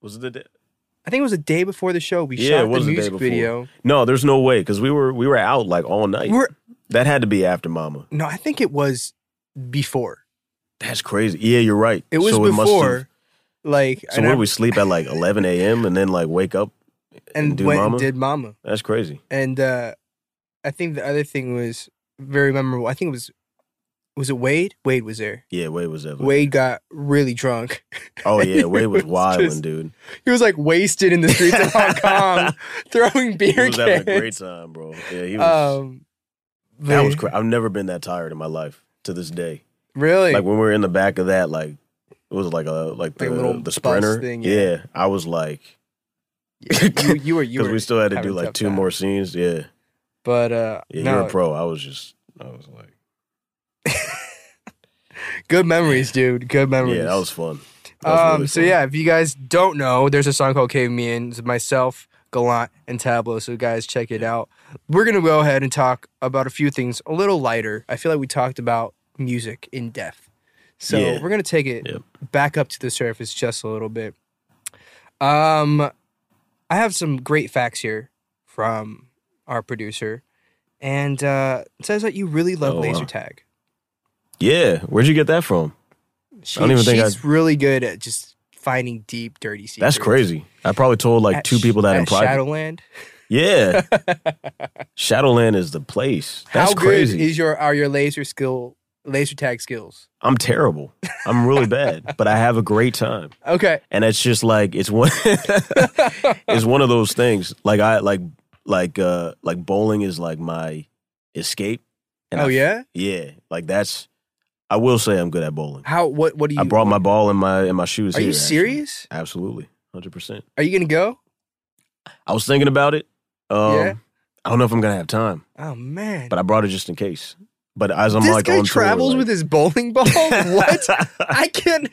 Was it the day? I think it was the day before the show. We Yeah, it shot was the the day music before. video. No, there's no way because we were we were out like all night. We're that had to be after Mama. no, I think it was before. That's crazy. Yeah, you're right. It was So before. Like, so where I- we sleep at like 11 a.m. and then like wake up and and do went Mama? and did Mama. That's crazy. And uh, I think the other thing was very memorable. I think it was was it Wade? Wade was there. Yeah, Wade was there. Wade got really drunk. Oh yeah, Wade was was wilding, just- dude. He was like wasted in the streets of Hong Kong, throwing He beer was having a cans. great time, bro. Yeah, he was. um, that was crazy. I've never been that tired in my life to this day. Really? Like when we were in the back of that, like it was like a like the Like a little the sprinter thing, yeah. yeah. I was like you, you were you because we still had to do like two time. more scenes. Yeah, But uh, yeah. no, You're a pro. I was just I was like good memories, dude. Good memories. yeah, that was fun. That was Um, really so fun. yeah, if you guys don't know, there's a song called Cave Me In. It's myself, Gallant, and Tablo. So guys, check it out. We're gonna go ahead and talk about a few things a little lighter. I feel like we talked about music in depth. So Yeah. we're gonna take it Yep. back up to the surface just a little bit. Um, I have some great facts here from our producer, and uh, it says that you really love Oh, wow. laser tag. yeah. Where'd you get that from? She, don't even think she's really good at just finding deep, dirty secrets. That's crazy. I probably told like At two people that in at private. Shadowland. Yeah, Shadowland is the place. That's How crazy. is your are your laser skill laser tag skills? I'm terrible. I'm really bad, but I have a great time. Okay. And it's just like it's one it's one of those things. Like I like like uh like bowling is like my escape. And oh I- yeah. Yeah. Like that's I will say I'm good at bowling. How? What? What do you? I brought my ball in my in my shoes Are here. you actually. serious? Absolutely. 100%. Are you gonna go? I was thinking about it. Um Yeah? I don't know if I'm going to have time, Oh man. but I brought it just in case. But as I'm this like guy on tour, travels like- with his bowling ball. what? I can't.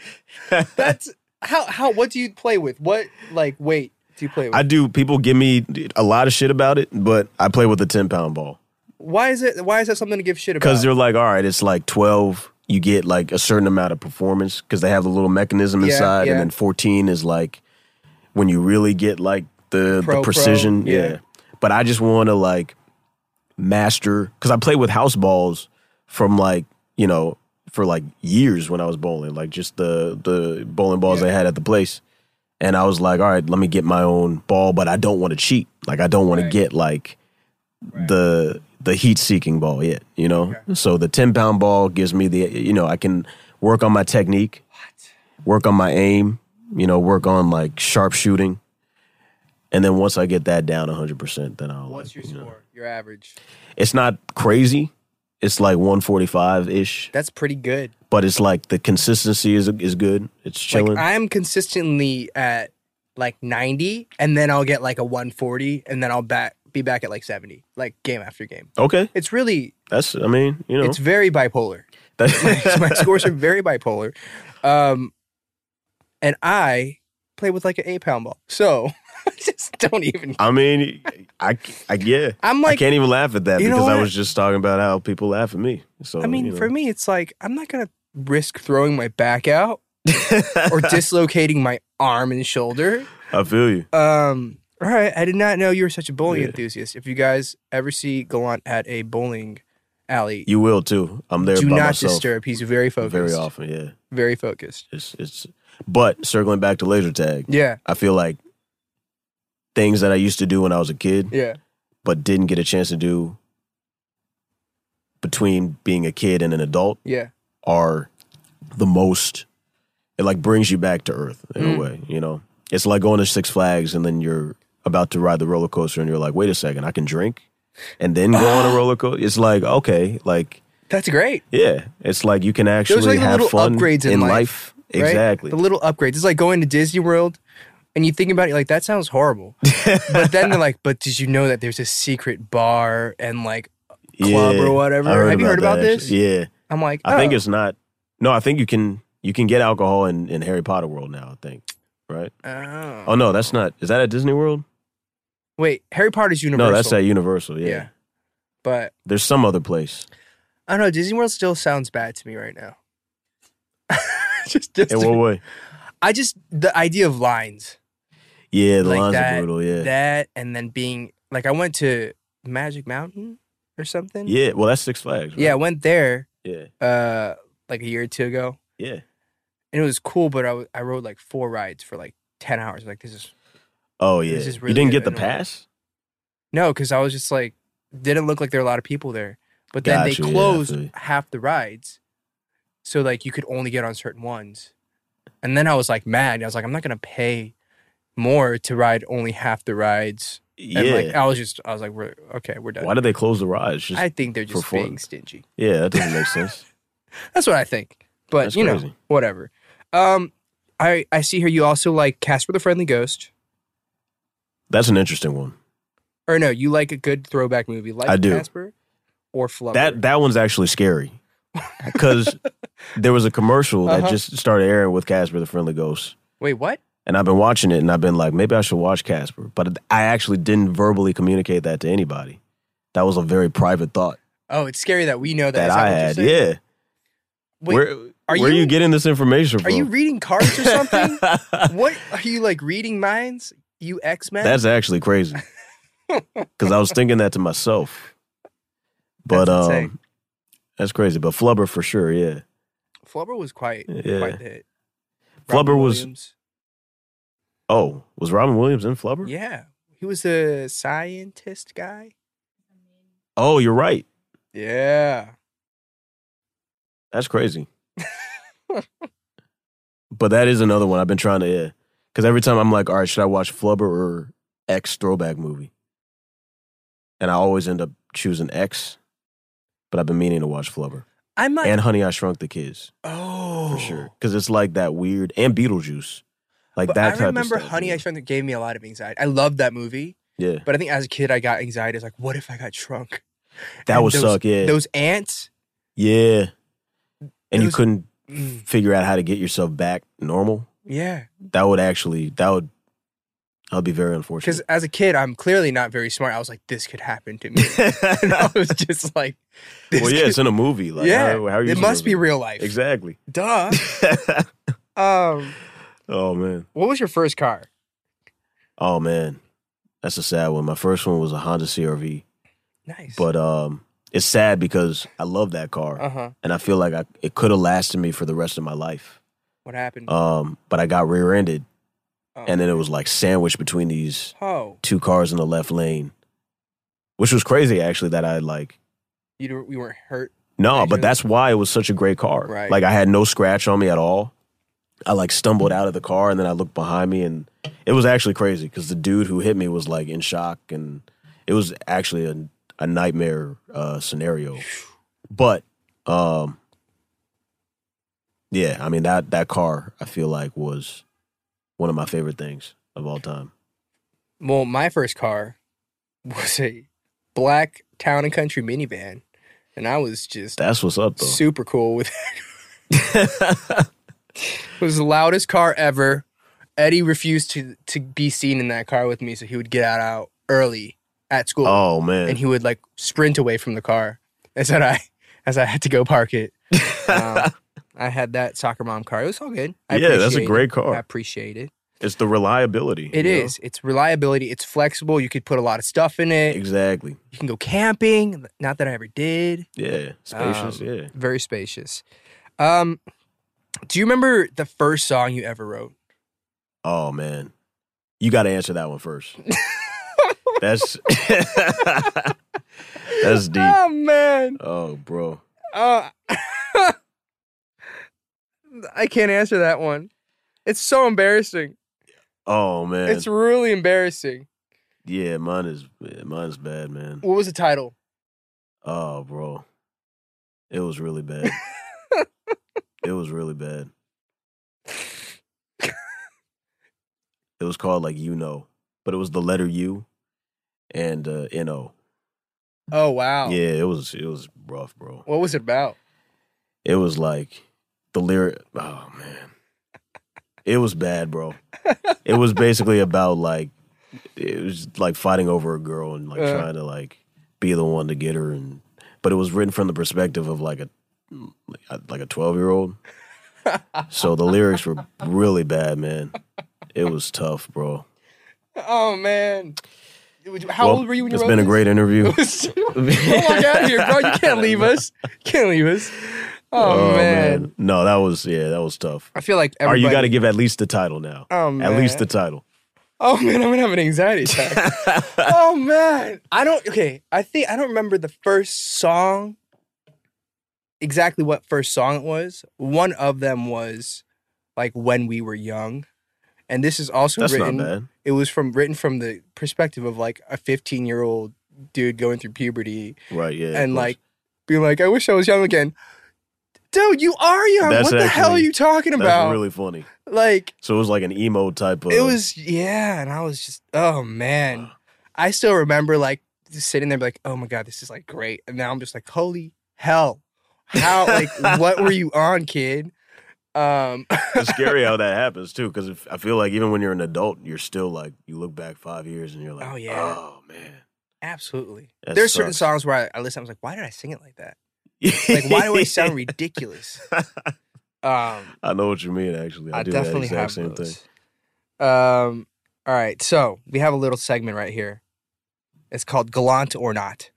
That's how. How? What do you play with? What like weight do you play with? I do. People give me a lot of shit about it, but I play with a 10 pound ball. why is it? Why is that something to give shit about? Because they're like, all right, it's like 12, you get like a certain amount of performance because they have the little mechanism Yeah, inside. yeah. And then 14 is like when you really get like the, Pro, pro, the precision. yeah. yeah. But I just want to like master because I played with house balls from like, you know, for like years when I was bowling, like just the, the bowling balls Yeah. they had at the place. And I was like, all right, let me get my own ball, but I don't want to cheat. Like I don't want Right. to get like the the heat seeking ball yet, you know? So the 10 pound ball gives me the you know, I can work on my technique, work on my aim, you know, work on like sharp shooting. And then once I get that down 100%, then I'll What's your like, you know. score? Your average? It's not crazy. It's like 145-ish, That's pretty good. but it's like the consistency is is good. It's chilling. Like I'm consistently at like 90, and then I'll get like a 140, and then I'll back be back at like 70, like game after game. okay. It's really That's I mean, you know. it's very bipolar. that- my scores are very bipolar. Um, and I play with like an eight pound ball. So just don't even. I mean, I, I yeah. I'm like, I can't even laugh at that because I was just talking about how people laugh at me. So I mean, you know. for me, it's like, I'm not going to risk throwing my back out or dislocating my arm and shoulder. I feel you. Um, all right. I did not know you were such a bowling Yeah. enthusiast. If you guys ever see Gallant at a bowling alley, You will too. I'm there do not myself disturb. He's very focused. very often. Yeah, Very focused. it's it's. But circling back to laser tag, Yeah. I feel like things that I used to do when I was a kid, Yeah. but didn't get a chance to do between being a kid and an adult, Yeah. are the most. It like brings you back to earth in Mm. a way. You know, it's like going to Six Flags and then you're about to ride the roller coaster and you're like, wait a second, I can drink and then go on a roller coaster. It's like okay, like That's great. yeah, it's like you can actually like have fun upgrades in life, life. right? Exactly. The little upgrades. It's like going to Disney World and you think about it, like, that sounds horrible. but then they're like, but did you know that there's a secret bar and like, club or whatever? Have you heard about that, this? Yeah, I'm like, I think oh. it's not. No, I think you can you can get alcohol in, in Harry Potter World now. I think right. Oh. Oh no, that's not. Is that at Disney World? Wait, Harry Potter's Universal. No, that's at Universal. Yeah. Yeah. But There's some other place. I don't know. Disney World still sounds bad to me right now. just, just In what way? I just the idea of lines Yeah, the Like lines that- are brutal. Yeah. that and then being like I went to Magic Mountain or something. yeah. Well, that's Six Flags. Right? Yeah, I went there Yeah. uh like a year or two ago. Yeah. and it was cool. But I w- I rode like four rides for like ten hours. Like this is Oh yeah. This is you didn't get the pass? no, because I was just like didn't look like there were a lot of people there. But then they yeah, closed you. half the rides, so like you could only get on certain ones. And then I was like mad. I was like, I'm not gonna pay more to ride only half the rides. Yeah. And like I was just I was like, we're okay, we're done. Why did they close the rides? Just I think they're just being stingy. yeah, that doesn't make sense. That's what I think. But That's you know, crazy. whatever. Um, I I see here you also like Casper the Friendly Ghost. That's an interesting one. Or no, you like a good throwback movie like I do. Casper or Flubber. That that one's actually scary because there was a commercial that Uh-huh. just started airing with Casper the Friendly Ghost, Wait, what? and I've been watching it, and I've been like, maybe I should watch Casper, but I actually didn't verbally communicate that to anybody. That was a very private thought Oh, it's scary that we know that. that Is that I what you're had. saying? Yeah, Wait, where are where are you- you getting this information from? are you reading cards or something? what are you like reading minds? You X Men? That's actually crazy because I was thinking that to myself. But That's um, insane. That's crazy. But Flubber for sure, yeah. Flubber was quite Yeah. quite the hit. Flubber Robin was- Williams. Oh, was Robin Williams in Flubber? yeah. He was a scientist guy. Oh, you're right. Yeah. That's crazy. but that is another one I've been trying to, yeah. Because every time I'm like, all right, should I watch Flubber or X throwback movie? And I always end up choosing X, but I've been meaning to watch Flubber. I might. And Honey, I Shrunk the Kids, oh, for sure. Because it's like that weird, and Beetlejuice. Like But that I type remember of stuff. Honey. I Shrunk the gave me a lot of anxiety. I loved that movie, Yeah, but I think as a kid, I got anxiety. It's like, what if I got shrunk? that And would those- suck. Yeah, Those ants. yeah. And you couldn't Mm, figure out how to get yourself back normal. yeah, That would actually, that would, would be very unfortunate. because as a kid, I'm clearly not very smart. I was like, this could happen to me. and I was just like, this well, yeah, could- it's in a movie. Like, yeah. how, how it must be real life. Exactly. Duh. Um, oh man. what was your first car? Oh man. That's a sad one. My first one was a Honda CRV, Nice. but um, it's sad because I love that car, uh huh. and I feel like I, it could have lasted me for the rest of my life. What happened? Um, but I got rear-ended, oh. and then it was like sandwiched between these two cars in the left lane, which was crazy actually. That I like. you don't- weren't hurt. No, but that's why it was such a great car. Right. Like I had no scratch on me at all. I like stumbled out of the car and then I looked behind me and it was actually crazy because the dude who hit me was like in shock and it was actually a, a nightmare uh, scenario. But um, yeah, I mean that that car I feel like was one of my favorite things of all time. Well, my first car was a black town and country minivan, and I was just That's what's up though. super cool with it. It was the loudest car ever. Eddie refused to to be seen in that car with me, so he would get out, out early at school, oh man. and he would like sprint away from the car as I as I had to go park it. Um, I had that soccer mom car. It was all good. I Yeah, that's a great it. car. I appreciate it. it's the reliability. It is. know? It's reliability. It's flexible. You could put a lot of stuff in it. Exactly. You can go camping. Not that I ever did. Yeah. Spacious. Um, yeah. Very spacious. Um, do you remember the first song you ever wrote? Oh man, you got to answer that one first. That's that's deep. Oh man. Oh, bro. Uh, I can't answer that one. It's so embarrassing. Oh man. It's really embarrassing. yeah, mine is yeah, mine's bad, man. What was the title? Oh, bro. It was really bad. it was really bad. It was called like you know, but it was the letter U and uh N-O. Oh wow. Yeah, it was it was rough, bro. What was it about? it was like the lyric oh man it was bad bro it was basically about like it was like fighting over a girl and like Uh. trying to like be the one to get her and but it was written from the perspective of like a like a 12 year old so the lyrics were really bad man it was tough bro Oh man. How Well, old were you when you it's been a great interview walk out of here, bro. You can't leave us. You can't leave us. Oh, oh man. no that was yeah that was tough I feel like or everybody. you got to give at least the title now Oh man. at least the title Oh man, I'm gonna have an anxiety attack. oh man, I don't. Okay, I think I don't remember the first song. Exactly what first song it was. One of them was like when we were young, and this is also that's written. not bad It was from written from the perspective of like a 15 year old dude going through puberty right yeah of and course. like being like, I wish I was young again. Dude, you are young. That's what the hell are you talking about? That's really funny. like So it was like an emo type of. it was yeah, and I was just oh man. I still remember like just sitting there like, oh my god, this is like great. And now I'm just like, holy hell. How like what were you on, kid? Um It's scary how that happens too, because I feel like even when you're an adult, you're still like you look back five years and you're like, Oh, yeah. oh man, absolutely. That There's certain sucks. songs where I, I listen, I was like, why did I sing it like that? Like why do I sound ridiculous? Um I know what you mean. Actually, I, I do definitely that exact have same those. thing. Um all right, so we have a little segment right here. It's called Gallant or Not.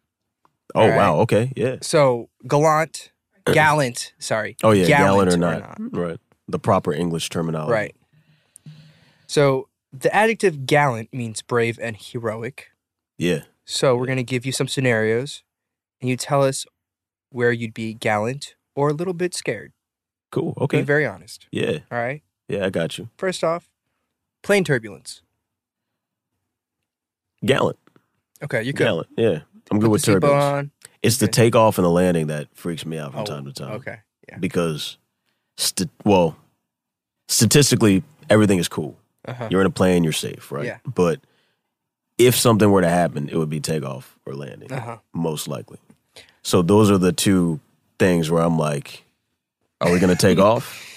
Oh right. wow, okay, yeah. So gallant, gallant, sorry. Oh yeah, gallant gallant, or not, right? The proper English terminology, Right. So the adjective gallant means brave and heroic. Yeah, So we're going to give you some scenarios and you tell us where you'd be gallant or a little bit scared. Cool. Okay. Be very honest. Yeah. All right. Yeah, I got you. First off, plane turbulence. Gallant. Okay, you could. Gallant. Yeah. I'm good with turbulence. on. It's the takeoff and the landing that freaks me out from Oh, time to time. Okay. Yeah. Because, st- well, statistically, everything is cool. Uh-huh. You're in a plane, you're safe, right? Yeah. But if something were to happen, it would be takeoff or landing, Uh-huh. most likely. So those are the two things where I'm like, are we going to take off?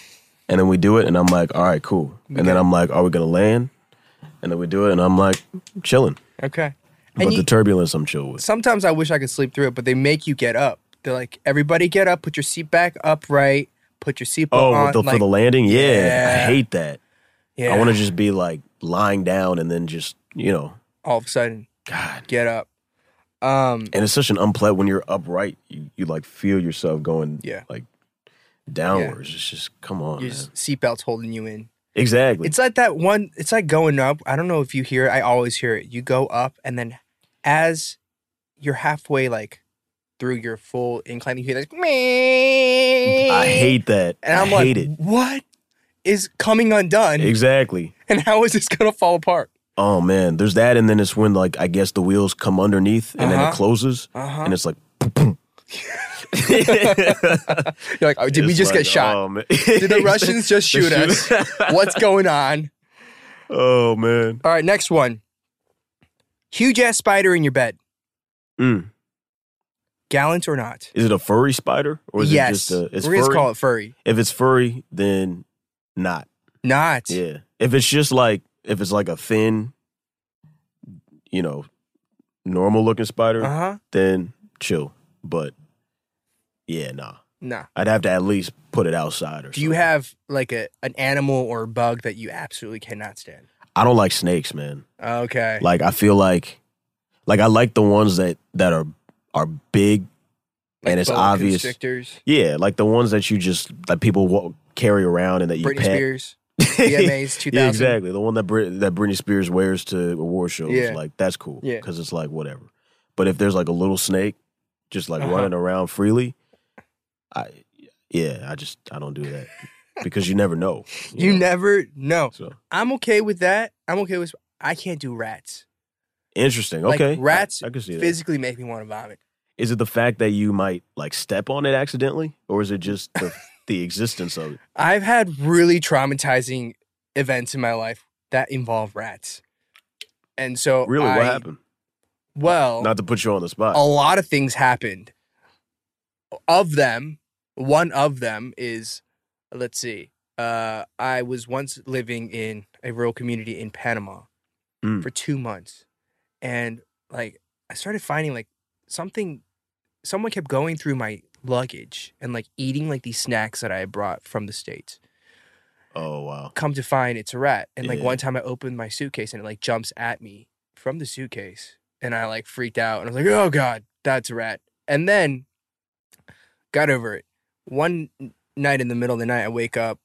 And then we do it, and I'm like, all right, cool. And then I'm like, are we going to land? And then we do it, and I'm like, chilling. Okay. But And the you, turbulence, I'm chill with. sometimes I wish I could sleep through it, but they make you get up. They're like, everybody get up, put your seat back upright, put your seatbelt Oh, on. the, like, for the landing? Yeah, Yeah. I hate that. yeah. I want to just be like lying down and then just, you know, all of a sudden God. get up. Um, And it's such an unpleasant when you're upright, you, you like feel yourself going Yeah. like downwards. It's just, come on. your seatbelt's holding you in. Exactly. It's like that one. It's like going up. I don't know if you hear. it. I always hear it. You go up, and then as you're halfway, like through your full incline, you hear this. I hate that. And I'm I like, hate it. what is coming undone? Exactly. And how is this gonna fall apart? Oh man, there's that, and then it's when like I guess the wheels come underneath, and then Uh-huh. it closes, Uh-huh. and it's like, boom, boom. You're like, oh, did we just like, get shot? oh. Did the Russians just They shoot us? What's going on? oh man. All right, next one. Huge ass spider in your bed. Mm. Gallant or not? Is it a furry spider or is yes. it just a? It's We're furry. call it furry. If it's furry, then not. Not. Yeah. If it's just like if it's like a thin, you know, normal looking spider, Uh huh. then chill. But yeah, nah. Nah. I'd have to at least put it outside or Do you something. have like a an animal or a bug that you absolutely cannot stand? I don't like snakes, man. Okay. Like I feel like like I like the ones that that are are big and it's boa obvious. Constrictors. Yeah, like the ones that you just that people wa- carry around and that you Britney pet. Spears. VMAs 2000. yeah, exactly. The one that Brit- that Britney Spears wears to award shows, Yeah. like that's cool. Yeah. because it's like whatever. But if there's like a little snake, just like Uh-huh. running around freely, I yeah, I just I don't do that because you never know. You know? never know. So I'm okay with that. I'm okay with. I can't do rats. interesting. Like, Okay, rats I, I can see that. Physically make me want to vomit. Is it the fact that you might like step on it accidentally, or is it just the the existence of it? I've had really traumatizing events in my life that involve rats, and so Really, I- what happened? Well, Not to put you on the spot. a lot of things happened. Of them, one of them is, let's see. Uh, I was once living in a rural community in Panama Mm. for two months, and like I started finding like something. Someone kept going through my luggage and like eating like these snacks that I had brought from the states. oh wow. Come to find it's a rat, and like Yeah. one time I opened my suitcase and it like jumps at me from the suitcase, and I like freaked out and I was like, "Oh god, that's a rat!" And then got over it. One night in the middle of the night, I wake up.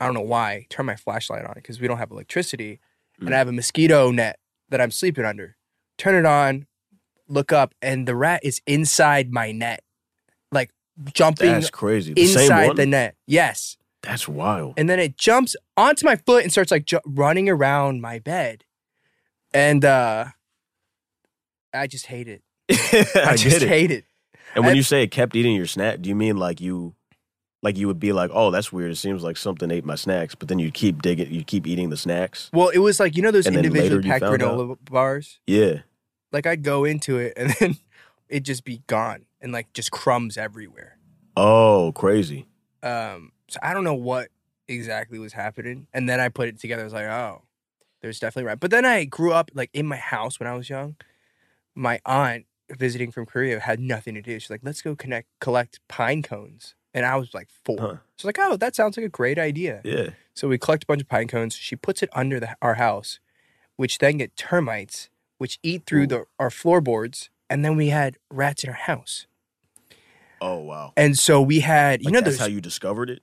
I don't know why. Turn my flashlight on because we don't have electricity, and I mm. have a mosquito net that I'm sleeping under. Turn it on, look up, and the rat is inside my net, jumping That's crazy. The same inside the net. Yes, That's wild. and then it jumps onto my foot and starts like ju- running around my bed, and uh I just hate it. I, I just it. hate it. And when I- you say it kept eating your snack, do you mean like you, like you would be like, oh, that's weird. It seems like something ate my snacks, but then you'd keep digging, you keep eating the snacks. Well, it was like you know those individually packed found out? granola bars. Yeah. Like I'd go into it and then it'd just be gone and like just crumbs everywhere. Oh, crazy. Um, so I don't know what exactly was happening, and then I put it together. I was like, oh, there's definitely right. But then I grew up like in my house when I was young. My aunt visiting from Korea had nothing to do. She's like, let's go connect collect pine cones, and I was like four. Huh. She's like, oh, that sounds like a great idea. Yeah. So we collect a bunch of pine cones. She puts it under the, our house, which then get termites, which eat through the our floorboards, and then we had rats in our house. Oh, wow. And so we had, you Like, know, that's how you discovered it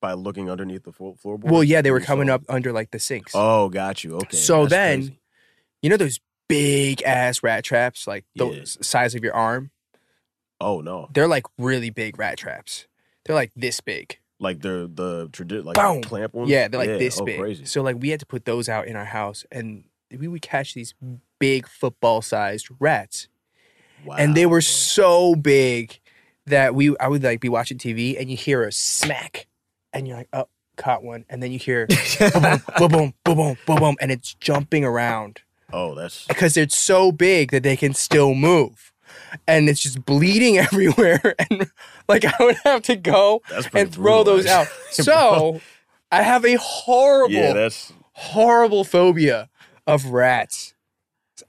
by looking underneath the floor, floorboard. well, yeah, they were coming up under like the sinks. Oh, got you. Okay. so That's then, crazy. you know, those big ass rat traps, like the Yeah. size of your arm. oh no. They're like really big rat traps. They're like this big. Like the the tradi- like Boom. clamp ones. Yeah, they're like this oh, big. Crazy. So like we had to put those out in our house, and we would catch these big football sized rats, Wow. and they were so big that we I would like be watching TV, and you hear a smack, and you're like, oh, caught one, and then you hear boom, boom, boom, boom, boom, boom, and it's jumping around oh, that's because it's so big that they can still move. And it's just bleeding everywhere. And like I would have to go and throw brutal, those out. So I have a horrible, yeah. That's horrible phobia of rats.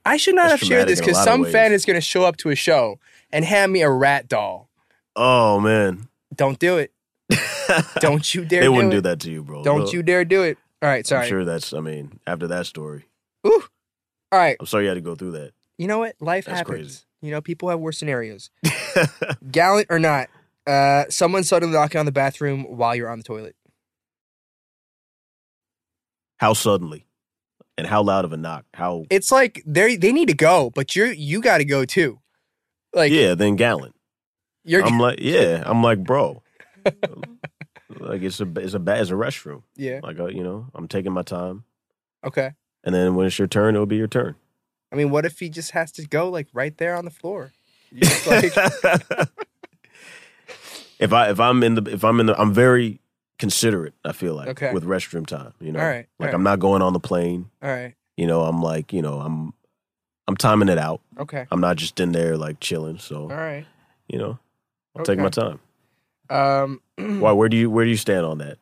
I should not That's have shared this because some fan is going to show up to a show and hand me a rat doll. Oh man. Don't do it. Don't you dare they do wouldn't it. do that to you, bro. Don't Look, you dare do it. All right, sorry. I'm sure that's. I mean, after that story, Ooh. All right. I'm sorry you had to go through that. You know what? Life That's happens. crazy. You know, people have worse scenarios. Gallant or not, uh, someone suddenly knocking on the bathroom while you're on the toilet. how suddenly, and how loud of a knock? How? It's like they they need to go, but you're you got to go too. Like yeah, then gallant. You're I'm like, yeah, I'm like, bro. like it's a it's a ba- it's a restroom. yeah Like uh, you know, I'm taking my time, okay. and then when it's your turn, it'll be your turn. I mean, what if he just has to go like right there on the floor? Like, if I if I'm in the if I'm in the I'm very considerate. I feel like Okay. with restroom time. You know, All right, like all I'm not going on the plane. all right, You know, I'm like you know I'm I'm timing it out. okay, I'm not just in there like chilling. So all right. you know, I'll take my time. Um, Why? Where do you where do you stand on that?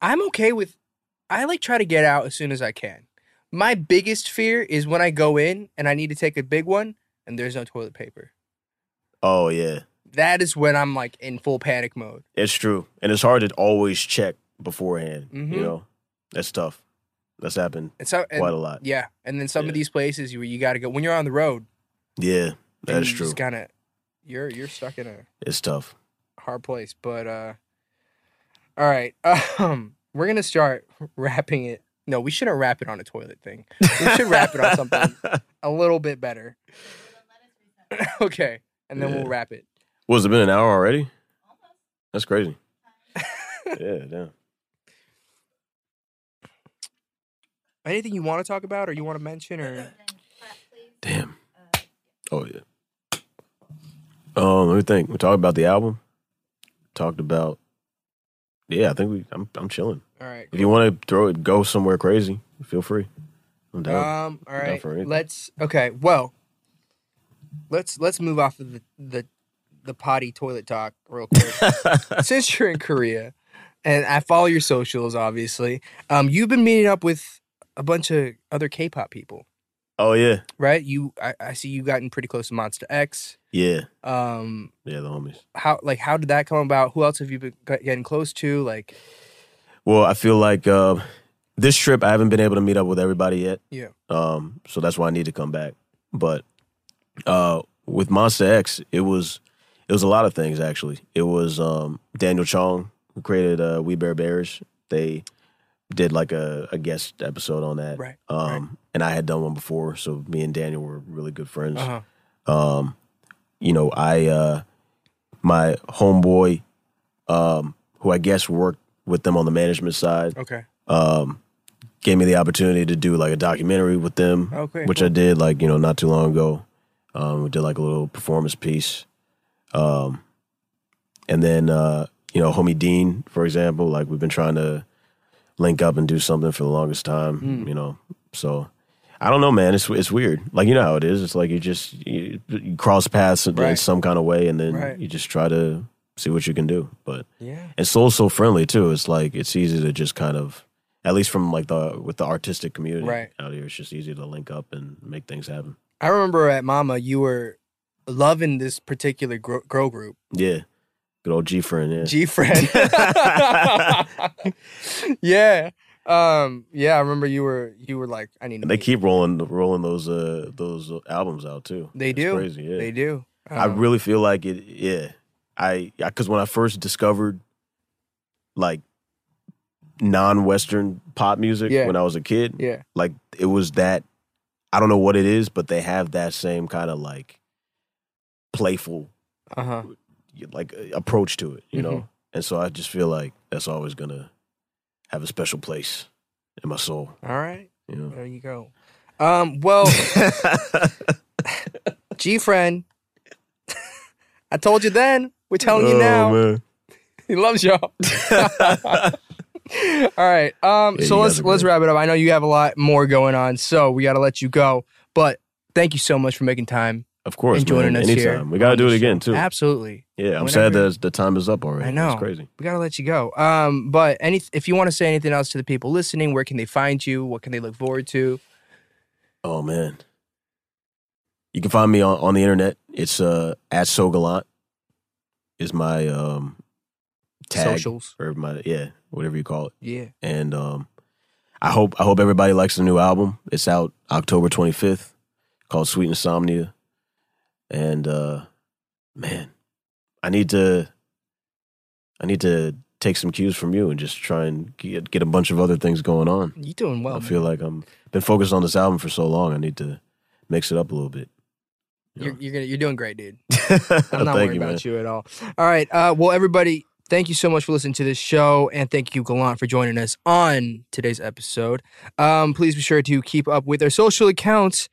I'm okay with. I like try to get out as soon as I can. My biggest fear is when I go in and I need to take a big one and there's no toilet paper. Oh yeah, That is when I'm like in full panic mode. it's true, and it's hard to always check beforehand. Mhm. You know, that's tough. That's happened And so, and, quite a lot. yeah. And then some Yeah. of these places you you got to go when you're on the road. Yeah, that's true. Just kind of, you're you're stuck in a It's tough. hard place. But uh, all right, um, we're gonna start wrapping it. No, we shouldn't wrap it on a toilet thing. We should wrap it on something a little bit better. okay, and then Yeah. we'll wrap it. Was it been an hour already? That's crazy. yeah, damn. Anything you want to talk about or you want to mention or Damn. Oh yeah. Um, let me think. We talked about the album. Talked about. Yeah, I think we. I'm. I'm chilling. all right. If you want to throw it, go somewhere crazy. Feel free. I'm down. Um. All right. Let's. Okay. Well. Let's let's move off of the the, the potty toilet talk real quick. Since you're in Korea, and I follow your socials, obviously, um, you've been meeting up with a bunch of other K-pop people, oh yeah, right? You, I, I see you gotten pretty close to Monsta X. yeah, Um, yeah. The homies. how like how did that come about? Who else have you been getting close to? Like, Well, I feel like uh, this trip I haven't been able to meet up with everybody yet. yeah, Um, so that's why I need to come back. But uh, with Monsta X, it was it was a lot of things actually. It was um, Daniel Chong who created uh, We Bare Bears. They did like a, a guest episode on that. Right, Um, right. and I had done one before, so me and Daniel were really good friends. uh huh, Um, you know, I uh my homeboy, um, who I guess worked with them on the management side, okay, um, gave me the opportunity to do like a documentary with them, Okay, which cool. I did like you know not too long ago. Um, we did like a little performance piece, um, and then uh, you know, homie Dean, for example, like we've been trying to link up and do something for the longest time, Mm. you know. So I don't know, man. It's it's weird. Like you know how it is. It's like you just you, you cross paths in, in some kind of way, and then Right. you just try to see what you can do. But yeah, and Seoul's so friendly too. It's like it's easy to just kind of, at least from like the with the artistic community Right. out here, it's just easy to link up and make things happen. I remember at Mama you were loving this particular girl group, Yeah, good old GFRIEND. Yeah, GFRIEND. yeah. Um, yeah, I remember you were you were like, I need to and they keep rolling rolling those uh those albums out too. They It's do. crazy. Yeah, They do. I Um, really feel like it. Yeah, I because when I first discovered like non-Western pop music Yeah. when I was a kid, Yeah. like it was that I don't know what it is, but they have that same kind of like playful, Uh-huh. Like uh, approach to it, you know. Mhm. And so I just feel like that's always gonna have a special place in my soul, All right. you know. There you go. Um, well, GFRIEND, I told you then. We're telling you Oh, now. man. He loves y'all. All right. Um, Yeah, so let's let's wrap it up. I know you have a lot more going on, so we got to let you go. But thank you so much for making time Of course, and joining man. us Anytime. here. We gotta do it again too. Absolutely. Yeah, I'm Whenever- sad that the time is up already. I know. It's crazy. We got to let you go. Um, but any if you want to say anything else to the people listening, where can they find you? What can they look forward to? Oh man. You can find me on, on the internet. It's uh at So Gallant is my um tag Socials. or my yeah, whatever you call it. Yeah. And um I hope I hope everybody likes the new album. It's out October 25th called Sweet Insomnia. And uh man, I need to I need to take some cues from you and just try and get get a bunch of other things going on. You're doing well. I feel like I'm been focused on this album for so long. I need to mix it up a little bit. you You're you're, gonna, you're doing great, dude. I'm not worried you, man. about you at all. All right. Uh, well, everybody, thank you so much for listening to this show, and thank you, Gallant, for joining us on today's episode. Um, please be sure to keep up with our social accounts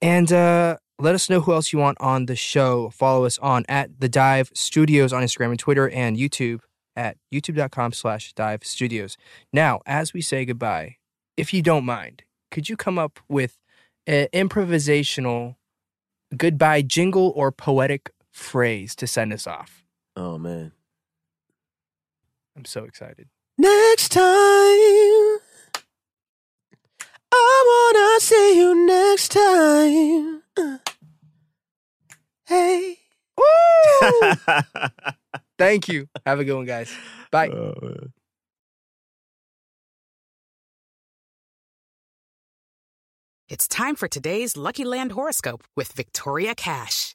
and uh, let us know who else you want on the show. Follow us on at the Dive Studios on Instagram and Twitter and YouTube at youtube.com slash dive studios. Now, as we say goodbye, if you don't mind, could you come up with an improvisational goodbye jingle or poetic phrase to send us off? Oh man. I'm so excited. Next time I wanna see you next time. Uh. Hey. Woo! Thank you. Have a good one, guys. Bye. Oh. It's time for today's Lucky Land horoscope with Victoria Cash.